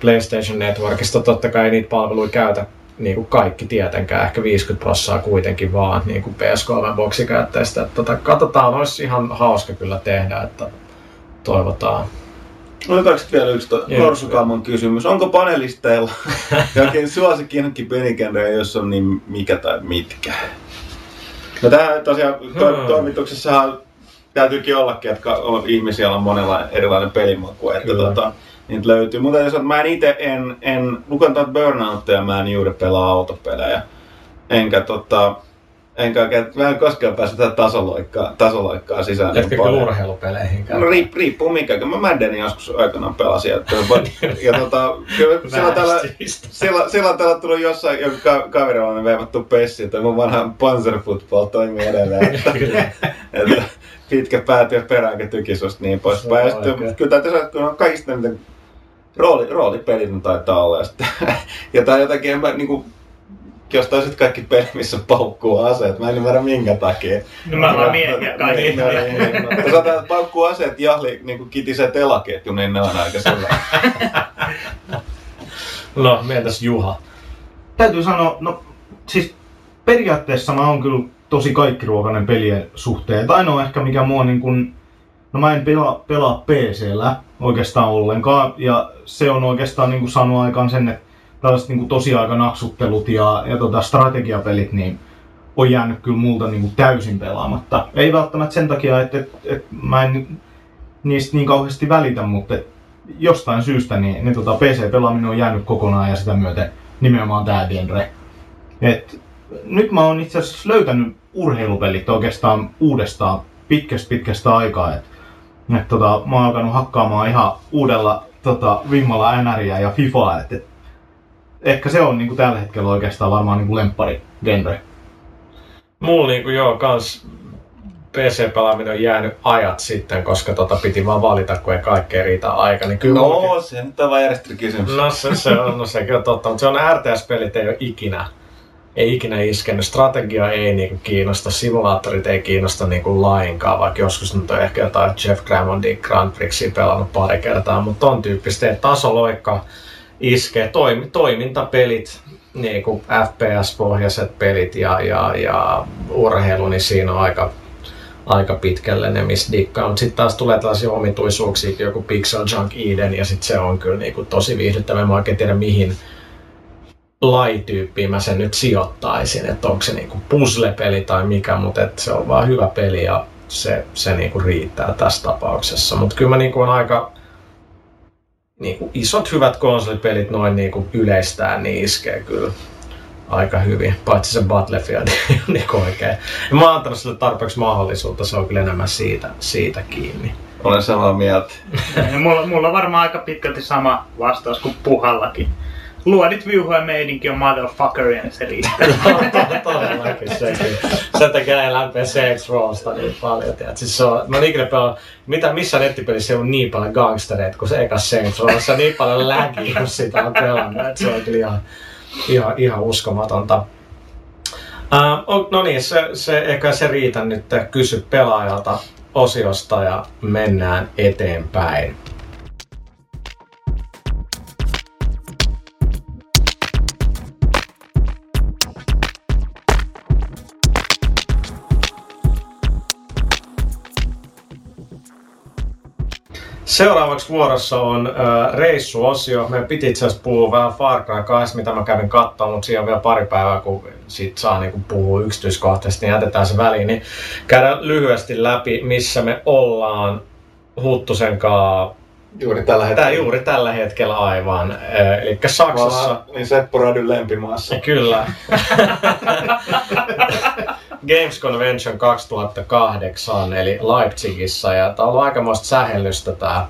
PlayStation Networkista. Totta kai niitä palveluja käytä niin kuin kaikki tietenkään, ehkä 50 prossaa kuitenkin vaan niin kuin PS3-boksikäyttäjistä. Tota, katsotaan, olisi ihan hauska kyllä tehdä, että toivotaan. Otetaanko vielä yksi Norsukalman kysymys? Onko panelisteilla jokin suosikki pelikenrejä, jos on niin mikä tai mitkä? No tähän tosiaan to- hmm. toimituksessahan täytyykin ollakin, että on ihmisiä on monella erilainen pelimaku, että tota, niitä löytyy. Mutta jos mä en itse en, en lukan tuota Burnouttia, mä en juuri pelaa autopelejä. enkä tota, enkä oikein, mä en koskaan päässyt tähän tasoloikkaa, tasoloikkaa sisään. niin Jätkö paljon. urheilupeleihin? No riip, riippuu mikä, mä Maddenin joskus aikanaan pelasin. Että, ja tota, kyllä silloin tällä, Vähäistä. silloin, silloin täällä tullut jossain joku ka- kaverilla on veivattu pessi, että mun vanha Panzerfootball toimii edelleen. Että, että pitkä pääty ja peräänkä tykisusta niin poispäin. Ja sitten, kyllä täytyy sanoa, että kun on kaikista eniten rooli, roolipelit taitaa olla. Ja, sitten, ja tää jotenkin, en mä niinku, jos taisit kaikki peli, missä paukkuu aseet, mä en ymmärrä minkä takia. No mä vaan mietin kaikki. Niin, niin, niin. Jos otetaan paukkuu aseet jahli niinku kitiset telaketju, niin ne on aika sellainen. No, mientäs Juha? Täytyy sanoa, no siis periaatteessa mä oon kyllä tosi kaikkiruokainen pelien suhteen. Et ainoa ehkä mikä mua niin kun, no mä en pelaa, pelaa PC-llä oikeastaan ollenkaan. Ja se on oikeastaan niin kuin saanut aikaan sen, että tällaiset niin tosiaikanaksuttelut ja, ja tota strategiapelit, niin on jäänyt kyllä multa niin kuin täysin pelaamatta. Ei välttämättä sen takia, että, että, että mä en niistä niin kauheasti välitä, mutta jostain syystä niin, niin tota PC-pelaaminen on jäänyt kokonaan ja sitä myöten nimenomaan tää genre. Et nyt mä oon itse asiassa löytänyt urheilupelit oikeastaan uudestaan pitkästä pitkästä aikaa. Et, et tota, mä oon alkanut hakkaamaan ihan uudella tota, vimmalla NRiä ja FIFAa. Et, et, ehkä se on niinku tällä hetkellä oikeastaan varmaan niinku lemppari genre. Mulla niinku joo, kans PC-pelaaminen on jäänyt ajat sitten, koska tota piti vaan valita, kun ei kaikkea riitä aika. Niin kyllä mullakin- No, se nyt on vaan kysymys. No se, se on, no sekin on totta, mutta se on RTS-pelit ei ole ikinä, ei ikinä iskenyt. Strategia ei niinku kiinnosta, simulaattorit ei kiinnosta niinku lainkaan, vaikka joskus nyt on ehkä jotain Jeff Grammondin Grand Prixia pelannut pari kertaa, mutta ton tyyppistä että tasoloikka iskee, toimi, toimintapelit, niinku FPS-pohjaiset pelit ja, ja, ja urheilu, niin siinä on aika, aika pitkälle ne, missä dikkaa. Mutta sitten taas tulee tällaisia omituisuuksia, kuin joku Pixel Junk Eden, ja sitten se on kyllä niinku tosi viihdyttävä. Mä oikein tiedä, mihin lajityyppiin mä sen nyt sijoittaisin, että onko se niinku puzzle-peli tai mikä, mutta et se on vaan hyvä peli ja se, se niinku riittää tässä tapauksessa. Mutta kyllä mä niinku on aika niinku isot hyvät konsolipelit noin niinku yleistään, niin iskee kyllä aika hyvin, paitsi se Battlefield ei ole niinku oikein. Ja mä oon antanut sille tarpeeksi mahdollisuutta, se on kyllä enemmän siitä, siitä kiinni. Olen samaa mieltä. Mulla, mulla on varmaan aika pitkälti sama vastaus kuin Puhallakin. Luodit viuhua ja meidinkin on motherfucker ja se riittää. Todellakin sekin. Sen takia ei lämpeä Saints Rowsta niin paljon. Tiedät. Siis se on, mä ikinä pelannut, mitä, missä nettipelissä on niin paljon gangstereita kuin se eka Saints. Se on niin paljon lägiä, kun sitä on pelannut. että se on kyllä ihan, ihan, ihan uskomatonta. Uh, no niin, se, se, ehkä se riitä nyt. Kysy pelaajalta osiosta ja mennään eteenpäin. Seuraavaksi vuorossa on äh, reissuosio. Meidän piti itse asiassa puhua vähän Far Cry 2, mitä mä kävin katsomaan, mutta siinä on vielä pari päivää, kun siitä saa niin puhua yksityiskohtaisesti, niin jätetään se väliin. Niin käydään lyhyesti läpi, missä me ollaan Huttusen kanssa Juuri tällä Tää juuri tällä hetkellä aivan. Äh, Eli Saksassa. Niin Seppo Radyn lempimaassa. Kyllä. Games Convention 2008, eli Leipzigissä, ja tää on ollut aikamoista sähellystä tää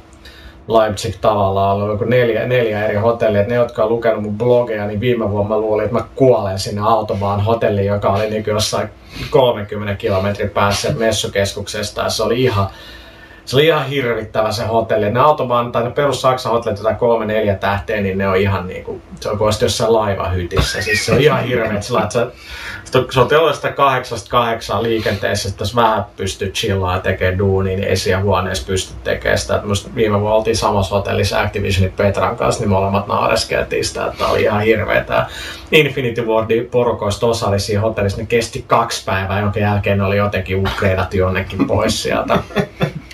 Leipzig tavallaan on ollut neljä, neljä eri hotellia. Ne, jotka on lukenut mun blogeja, niin viime vuonna mä luulin, että mä kuolen sinne Autobahn hotelliin, joka oli niin jossain 30 kilometrin päässä messukeskuksesta. Ja se oli ihan, se oli ihan hirvittävä se hotelli. Ne Autobahn tai ne perus Saksan hotellit, jotain kolme neljä tähteä, niin ne on ihan niinku, se on kuin jossain laivahytissä. Siis se on ihan hirveä, sä, että sä, oot jollain sitä kahdeksasta kahdeksaan liikenteessä, että jos vähän pystyt chillaa ja tekee duunia, niin ei siellä huoneessa pysty tekemään sitä. Musta viime vuonna oltiin samassa hotellissa Activisionin Petran kanssa, niin molemmat naureskeltiin sitä, että oli ihan hirveetä. Infinity Wardin porukoista osa oli siinä hotellissa, ne kesti kaksi päivää, jonka jälkeen ne oli jotenkin upgradeattu jonnekin pois sieltä.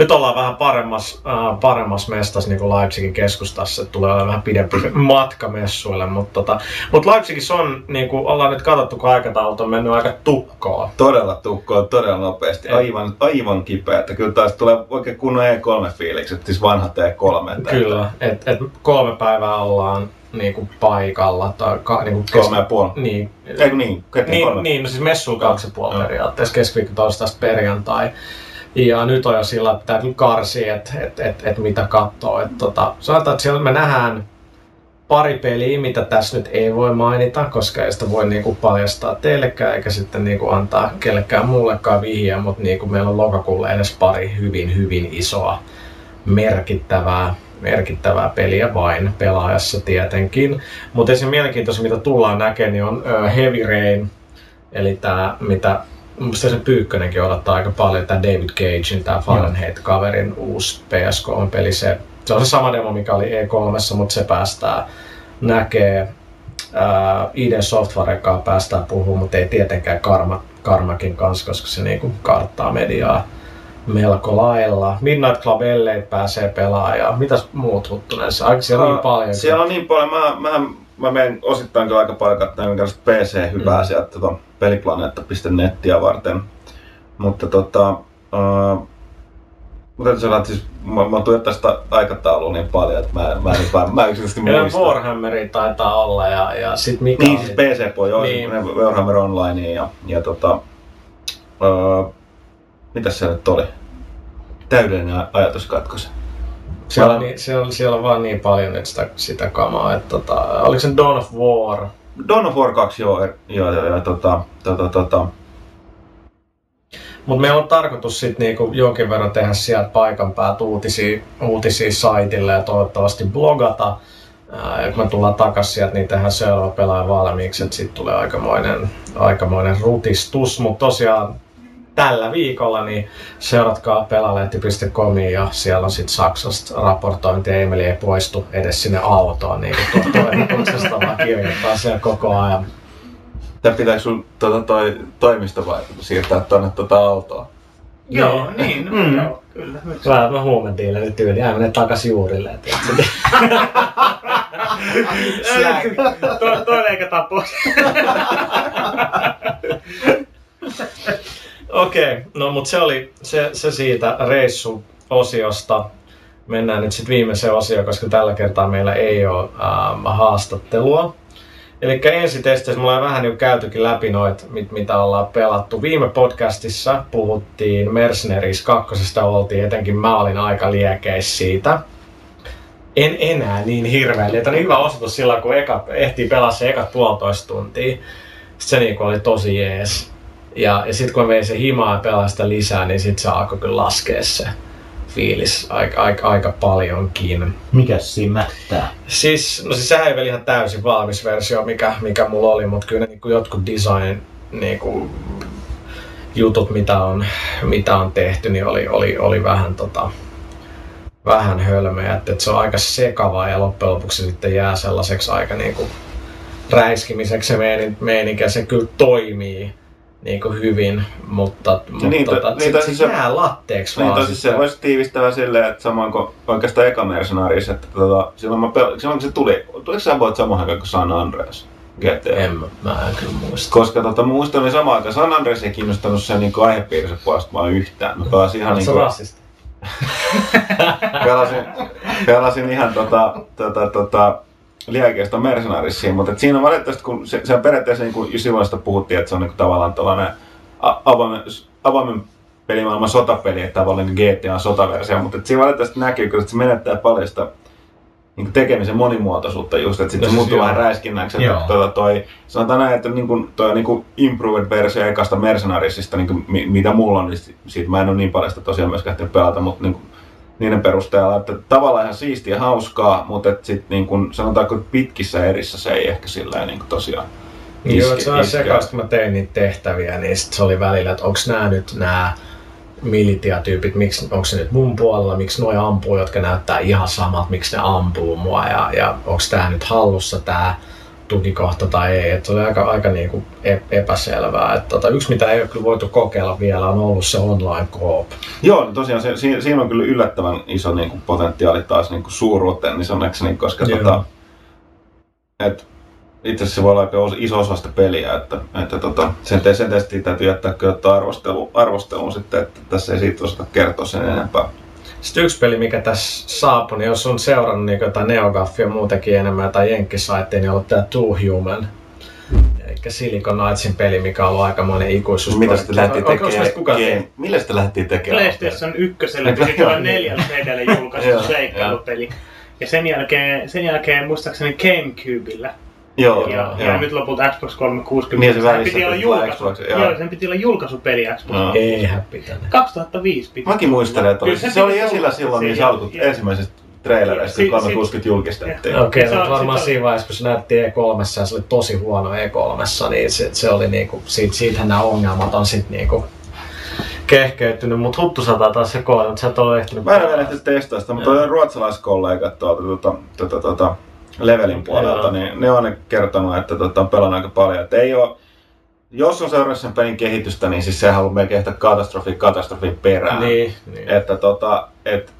Nyt ollaan vähän paremmassa, äh, paremmassa mestassa niin kuin Leipzigin keskustassa, että tulee olemaan vähän pidempi matka messuille, mutta tota, mut Leipzigissä on, niin kuin ollaan nyt katsottu, kun aikataulut on mennyt aika tukkoon. Todella tukkoon, todella nopeasti. Aivan, aivan kipeä. Että kyllä taas tulee oikein kunnon E3-fiilikset, siis vanhat E3. että- Kyllä, että et kolme päivää ollaan niinku paikalla. Tai ka, niinku Kolme ja puoli. Niin, Eikö niin? Ketään niin, kolme. niin, no siis messulla kaksi ja puoli Joo. periaatteessa, keskiviikko, torstaista perjantai. Ja nyt on jo sillä, että kyllä karsia, että et, et, et mitä katsoo. Et tota, sanotaan, että siellä me nähdään pari peliä, mitä tässä nyt ei voi mainita, koska ei sitä voi niinku paljastaa teillekään eikä sitten niinku antaa kellekään muullekaan vihjeä, mutta niinku meillä on lokakuulle edes pari hyvin hyvin isoa merkittävää, merkittävää peliä vain pelaajassa tietenkin. Mutta se mielenkiintoista, mitä tullaan näkemään, niin on Heavy Rain, eli tämä, mitä Musta se Pyykkönenkin odottaa aika paljon, tämä David Cagein, tämä Fahrenheit-kaverin uusi PS3-peli. Se, se on se sama demo, mikä oli E3, mutta se päästää näkee ää, ID Softwaren kanssa päästään puhumaan, mutta ei tietenkään Karma, Karmakin kanssa, koska se niinku karttaa mediaa melko lailla. Midnight Club LA pääsee pelaamaan. Mitäs muut huttunen? Aika siellä on niin paljon. Siellä on niin paljon. Mä, mä, mä menen osittain kyllä aika paljon katsomaan minkälaista PC-hyvää Mm. mm. sieltä tota, peliplaneetta.nettiä varten. Mutta tota... Uh, mutta täytyy sanoa, että siis mä, mä tuin tästä aikataulua niin paljon, että mä, mä, en, mä, mä yksinkertaisesti muista. Warhammeri taitaa olla ja, ja sit mikä Niin, siis PC-puoli, joo, Niin. niin. Warhammer Online ja, ja tota... Uh, mitäs se nyt oli? Täydellinen ajatuskatkos. Siellä, Mä- niin, siellä, siellä on vaan niin paljon nyt sitä, sitä kamaa, että tota, oliko se Dawn of War? Dawn of War 2, joo, joo, joo, ja tota, tota, tota, Mutta meillä on tarkoitus sitten niinku jonkin verran tehdä sieltä paikan päältä uutisia, uutisia saitille ja toivottavasti blogata. Ja kun me tullaan takaisin sieltä, niin tehdään seuraava pelaaja valmiiksi, että sitten tulee aikamoinen, aikamoinen rutistus. Mutta tosiaan tällä viikolla niin seuratkaa pelaalehti.comiin ja siellä on sitten Saksasta raportointi. Emeli ei poistu edes sinne autoon, niin kuin tuo toimituksesta vaan kirjoittaa siellä koko ajan. Tää pitääkö sun tota, toi toimisto vai siirtää tonne tota autoa? Joo, niin, no, Mm. joo, kyllä. miksi? Vähän mä huumentiin nyt tyyli, hän menee takas juurille. et- Slang. Tuo, tuo leikataan pois. Okei, okay, no mut se oli se, se siitä reissuosiosta. Mennään nyt sitten viimeiseen osioon, koska tällä kertaa meillä ei ole ähm, haastattelua. Eli ensi testeissä me ollaan vähän jo käytykin läpi noit, mit, mitä ollaan pelattu. Viime podcastissa puhuttiin Mercenaries 2. oltiin, etenkin mä olin aika liekeis siitä. En enää niin hirveän. Tämä oli hyvä osoitus silloin, kun eka, ehtii pelaa se ekat puolitoista tuntia. Sitten se niinku oli tosi jees. Ja, ja sitten kun mä vein se himaa ja pelasin sitä lisää, niin sitten se alkoi kyllä laskea se fiilis aika, aika, aika paljonkin. Mikäs siinä mättää? Siis, no siis sehän ei vielä ihan täysin valmis versio, mikä, mikä mulla oli, mutta kyllä ne niin jotkut design niin kuin, jutut, mitä on, mitä on tehty, niin oli, oli, oli vähän, tota, vähän hölmöjä. Että, että se on aika sekavaa ja loppujen lopuksi sitten jää sellaiseksi aika niin kuin, räiskimiseksi se meininki, meininki ja se kyllä toimii niin kuin hyvin, mutta, mutta niin, to- tota, niin, sit, siis se se- jää latteeksi Niin vaan. tosi se voisi tiivistää silleen, että samoin kuin oikeastaan eka Mercenaries, että tota, silloin, mä pel- silloin kun se tuli, tuliko sä voit samaan aikaan kuin San Andreas? GTA. En, mä- mä en kyllä muista. Koska tota, muistan, niin samaan aikaan San Andreas ei kiinnostanut sen niin aihepiirisen puolesta vaan yhtään. Mä pelasin ihan niin sä kuin, rasisti? pelasin, pelasin ihan tota, tota, tota, liekeistä Mercenarisia, mutta et siinä on valitettavasti, kun se, se on periaatteessa niin kuin silloin puhuttiin, että se on niin kuin tavallaan tällainen avoimen, avoimen pelimaailman sotapeli, että tavallaan niin GTA on sotaversio, mutta et siinä valitettavasti näkyy, kun se menettää paljon sitä niin tekemisen monimuotoisuutta just, että sitten se siis muuttuu vähän räiskinnäksi, että Joo. tuota, toi, sanotaan näin, että niin kuin, toi niin kuin improved versio ekasta Mercenarisista, niin kuin, mi- mitä mulla on, niin si- siitä mä en ole niin paljon sitä tosiaan myöskään pelata, mutta niin kuin, niiden perusteella, että tavallaan ihan siistiä ja hauskaa, mutta et sit niin kun, sanotaanko että pitkissä erissä se ei ehkä sillä niin tosiaan Niin Joo, iske- että se on sekaisin, kun mä tein niitä tehtäviä, niin sit se oli välillä, että onks nää nyt nää militia-tyypit, miksi, onko se nyt mun puolella, miksi noi ampuu, jotka näyttää ihan samat, miksi ne ampuu mua ja, ja onko tää nyt hallussa tää tukikohta tai ei. Et se oli aika, aika niinku ep- epäselvää. Et tota, yksi mitä ei ole kyllä voitu kokeilla vielä on ollut se online co-op. Joo, niin tosiaan se, siinä, siinä on kyllä yllättävän iso niin kuin, potentiaali taas niin kuin, suuruuteen, niin sanokseni, koska Joo. tota, et, itse asiassa se voi olla aika iso osa sitä peliä, että, että tota, sen, te, sen testiin täytyy jättää kyllä arvostelu, arvosteluun sitten, että tässä ei siitä osata kertoa sen enempää. Sitten yksi peli, mikä tässä saapui, niin jos on seurannut niin jotain Neogaffia muutenkin enemmän tai Jenkkisaittia, niin on ollut tämä Two Human. Eli Silicon Knightsin peli, mikä on ollut aikamoinen ikuisuus. Mitä meistä kukaan tekemään? Millä sitten lähdettiin tekemään? PlayStation 1 piti tulla neljällä CDlle Joo, julkaistu seikkailupeli. Ja sen jälkeen, sen jälkeen muistaakseni Gamecubella. Joo, Ja, joo. ja nyt lopulta Xbox 360. Niin, se sen välissä piti olla julkaisu. Xbox, joo. Joo, sen piti olla julkaisupeli Xbox. Joo. Eihän pitänyt. 2005 piti. Mäkin muistelen, että oli, Kyllä se, oli esillä silloin se, niissä alku, ensimmäisistä trailereista, Si- kun 360 julkistettiin. Okei, Se okay, on- varmaan siinä vaiheessa, kun se näytti E3 ja se oli tosi huono E3, niin se, se oli niinku, siitä, siitähän nämä ongelmat on sit niinku kehkeytynyt, mutta Huttu sataa taas se koodi, mutta sä et ole ehtinyt. Mä en ole vielä ehtinyt testaa sitä, mutta on ruotsalaiskollegat tuolta tuota, tuota, tuota, Levelin puolelta, Joo. niin ne on kertonut, että tuota, on pelannut aika paljon. Että ei ole, jos on seurannut sen pelin kehitystä, niin siis sehän on ollut melkein ehkä katastrofi katastrofin perään. Niin, niin. Että tota, et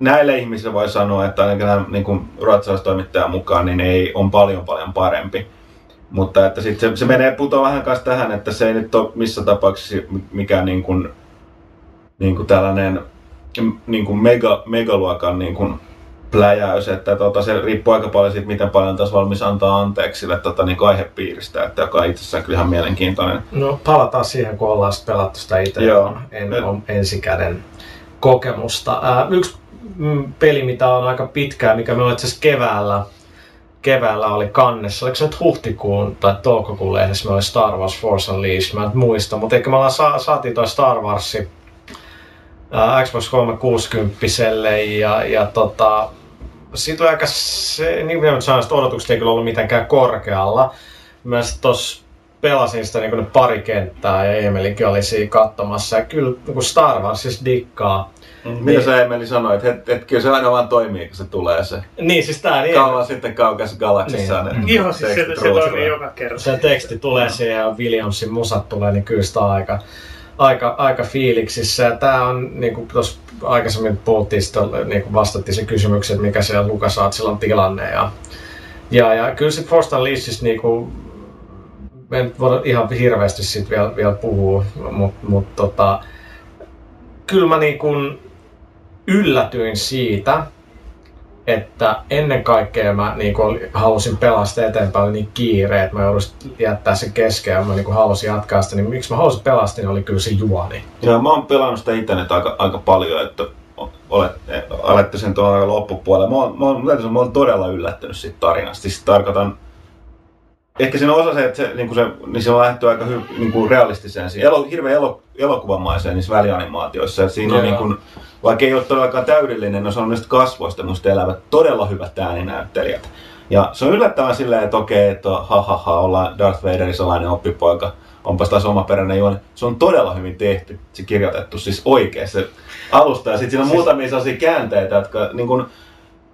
näille ihmisille voi sanoa, että ainakin nämä niin kuin ruotsalaistoimittajan mukaan, niin ei on paljon paljon parempi. Mutta että sit se, se menee putoaa vähän kanssa tähän, että se ei nyt ole missä tapauksessa mikään niin kuin, niin kuin tällainen niin kuin mega, megaluokan niin kuin pläjäys, että tota, se riippuu aika paljon siitä, miten paljon taas valmis antaa anteeksi sille tota, niin aihepiiristä, että joka on itsessään kyllä ihan mielenkiintoinen. No palataan siihen, kun ollaan sit pelattu sitä itse. Joo. En ole ensikäden kokemusta. Ää, yksi mm, peli, mitä on aika pitkään, mikä me on itse asiassa keväällä, keväällä oli kannessa. Oliko se nyt huhtikuun tai toukokuun lehdessä, me oli Star Wars Force Unleashed, mä en nyt muista. Mutta eikä me ollaan sa- saatiin toi Star Warsi Xbox 360 ja, ja tota, siitä oli aika se, niin kuin sanoin, että odotukset ei kyllä ollut mitenkään korkealla. Mä sitten tossa pelasin sitä niin pari kenttää ja Emelikin oli siinä katsomassa. Ja kyllä niin Star Wars siis dikkaa. Mitä sä Emeli sanoit, että et, kyllä se aina vaan toimii, kun se tulee se. Niin siis tää niin, Kauan sitten kaukaisessa galaksissa Niin. ne Joo, siis se, se ruusulla. toimii joka kerta. se teksti tulee siihen ja Williamsin musat tulee, niin kyllä sitä on aika, aika, aika fiiliksissä. Ja tää on, niin kuin tuossa aikaisemmin puhuttiin, niin kuin vastattiin se kysymykseen, että mikä siellä Lukasaatilla on tilanne. Ja, ja, ja kyllä sit Force Unleashedista niin kuin, en voida ihan hirveästi siitä vielä, vielä puhua, mutta mut, tota, kyllä mä niin kuin yllätyin siitä, että ennen kaikkea mä niin kuin, halusin pelastaa eteenpäin, oli niin kiire, että mä jouduin jättää sen kesken ja mä niin halusin jatkaa sitä, niin miksi mä halusin pelastaa, niin oli kyllä se juoni. Joo, mä oon pelannut sitä itse nyt aika, aika paljon, että olet, olette sen tuolla loppupuolella. Mä oon, mä, oon, mä, sanoa, mä oon todella yllättynyt siitä tarinasta. Siis tarkoitan, ehkä siinä on osa se, että se, niin se, niin se on lähdetty aika hy, niin kuin realistiseen, siihen elo, hirveän elo, elokuvamaiseen niissä välianimaatioissa. Et siinä on niin kuin, vaikka ei ole todellakaan täydellinen, no se on niistä kasvoista musta elävät todella hyvät ääninäyttelijät. Ja se on yllättävän silleen, että okei, että ha ha ha, ollaan Darth Vaderin salainen oppipoika, onpas taas omaperäinen juoni. Se on todella hyvin tehty, se kirjoitettu, siis oikein se alusta. Ja sitten siinä on muutamia sellaisia käänteitä, jotka niin kun,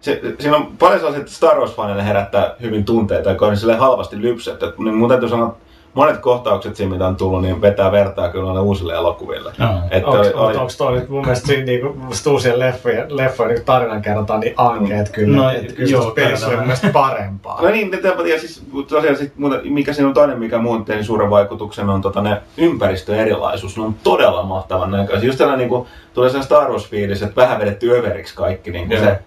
se, siinä on paljon sellaisia, että Star Wars-faneille herättää hyvin tunteita, jotka on silleen halvasti lypset. Et, niin mun täytyy sanoa, monet kohtaukset siinä, mitä on tullut, niin vetää vertaa kyllä noille uusille elokuville. Että Onko, oli- oli, oli- onko toi nyt mun mielestä siinä niinku, uusien leffojen, leffojen niin tarinan kerrotaan niin ankeet kyllä, No, että kyllä joo, pelissä oli kyllä. mun mielestä parempaa. No niin, ja siis tosiaan sit, muuta, mikä siinä on toinen, mikä muun tein suuren vaikutuksen, on tota, ne ympäristöerilaisuus. Ne on todella mahtavan näköisiä. Just tällainen, niin kuin, tulee se Star Wars-fiilis, että vähän vedetty överiksi kaikki, niin kuin se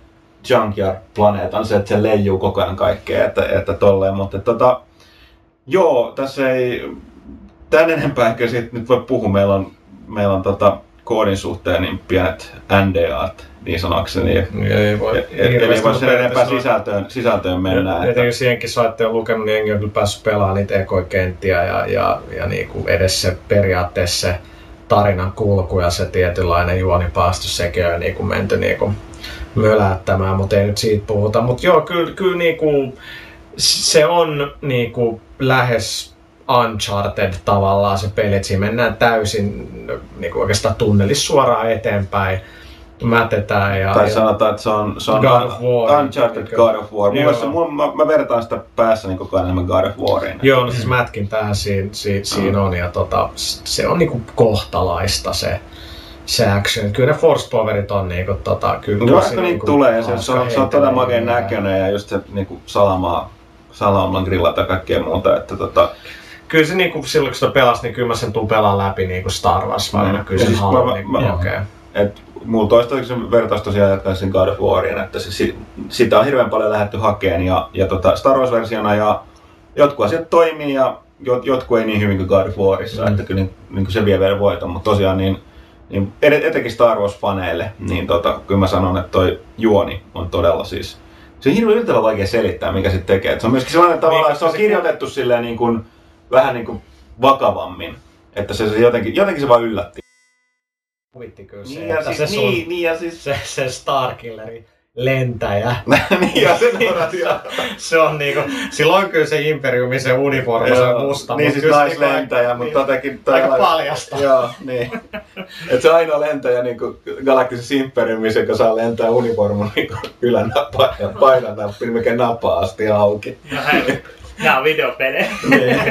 Junkyard-planeetan, se, että se leijuu koko ajan kaikkea, että, että tolleen. Mutta tota, joo, tässä ei tän enempää ehkä siitä nyt voi puhua. Meillä on, meillä on tota, koodin suhteen niin pienet NDAt, niin sanakseni. Ei voi, Eli voi sen enempää sisältöön, sisältöön mennä. Ja tietenkin jos jenkin saitte on lukenut, niin jengi on kyllä päässyt pelaamaan niitä ekokenttiä ja, ja, ja niin kuin edes se periaatteessa se tarinan kulku ja se tietynlainen juonipaasto, sekin on niin kuin menty niin kuin mölättämään, mutta ei nyt siitä puhuta. Mutta joo, kyllä, kyllä niin kuin, se on niin kuin lähes Uncharted tavallaan se peli, että siinä mennään täysin niin kuin oikeastaan tunnelissa suoraan eteenpäin, mätetään ja, Tai ja sanotaan, että se on, se on God of War. Uncharted God of War. Mun mielestä, mun, mä, mä vertaan sitä päässäni koko ajan enemmän God of Wariin. Joo, no siis mätkin tähän siinä, siinä, siinä on ja tota, se on niinku kohtalaista se, se action. Kyllä ne Force Powerit on niinku tota, kyllä No vaikka niitä niinku tulee, ja se, se, on, se on todella makeen näköinen ja just se niinku salamaa, salaman grillata ja kaikkea muuta. Että tota, Kyllä se niinku, silloin kun sitä pelasi, niin kyllä mä sen tuun pelaan läpi niinku Star Wars Mm. välillä. Kyllä Ja sen siis haluan niinku kokea. et mulla toistaiseksi vertaus tosiaan jättäisin God of Warin, että se, si- sitä on hirveän paljon lähdetty hakeen ja, ja tota Star Wars-versiona ja jotkut asiat toimii ja jot, jotkut ei niin hyvin kuin God of Warissa, Mm. että kyllä niin, niin se vie vielä voiton, mutta tosiaan niin, niin et- etenkin Star Wars-faneille, niin tota, kyllä mä sanon, että toi juoni on todella siis, se on hirveän yllättävän vaikea selittää, mikä se tekee. Et se on myöskin sellainen tavalla, että se on se- kirjoitettu silleen niin kuin, vähän niin kuin vakavammin, että se, se jotenkin, jotenkin se vaan yllätti. Huvitti kyllä se, Niin ja, että siis, se, sun, niin, niin ja siis... se, se Starkilleri lentäjä. niin ja sen oratia. se on niinku, silloin kyllä se Imperiumin se uniformu, se on musta. Niin siis se naislentäjä, niinku- mutta jotenkin... Aika tällainen- paljasta. Joo, niin. Et se ainoa lentäjä niin galaktisessa imperiumissa, joka saa lentää uniformun niin ylänappa ja painanappi, niin mikä napaa asti auki. No hei, nää on videopelejä.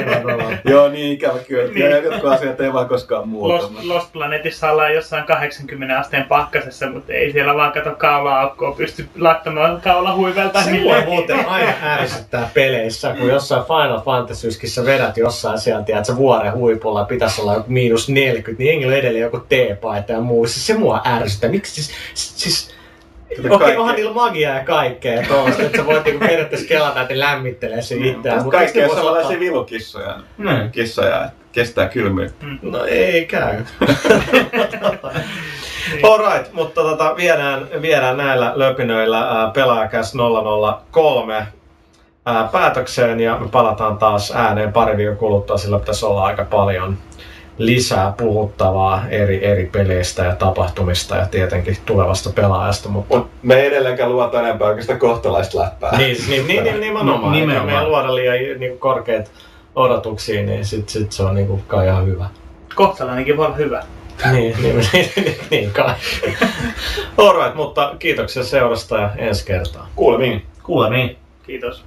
Joo, niin ikävä kyllä. Niin. Ja jotkut asiat ei vaan koskaan muuta. Lost, Lost Planetissa ollaan jossain 80 asteen pakkasessa, mutta ei siellä vaan kato kaula-aukkoa pysty laittamaan kaulahuivelta. Se mua muuten aina ärsyttää peleissä, kun jossain Final Fantasyskissä vedät jossain sieltä, että se vuoren huipulla pitäisi olla joku miinus 40, niin hengillä on edelleen joku T-paita ja muu. Siis se mua ärsyttää. Miksi siis, siis Okei, okay, onhan niillä magiaa ja kaikkea tuollaista, että sä voit niinku periaatteessa kelata, että lämmittelee sen itseään. Mutta kaikki on samanlaisia ottaa- vilukissoja. Niin. Kissoja, että kestää kylmyyttä. No ei käy. Alright, mutta tota, viedään, viedään näillä löpinöillä ää, pelaajakäs 003 ää, päätökseen ja me palataan taas ääneen pari viikon kuluttua, sillä pitäisi olla aika paljon lisää puhuttavaa eri, eri peleistä ja tapahtumista ja tietenkin tulevasta pelaajasta, mutta Mut me ei edelleenkään luota enempää oikeastaan kohtalaista läppää. niin, niin, niin, niin nimenomaan. Ni- Nimenomaan. nimenomaan. Me luoda liian niin korkeat odotuksia, niin sit, sit se on niin kuin, kai ihan hyvä. Kohtalainenkin voi olla hyvä. niin, niin, niin, niin kai. Alright, mutta kiitoksia seurasta ja ensi kertaa. Kuulemiin. Kuulemiin. Kiitos.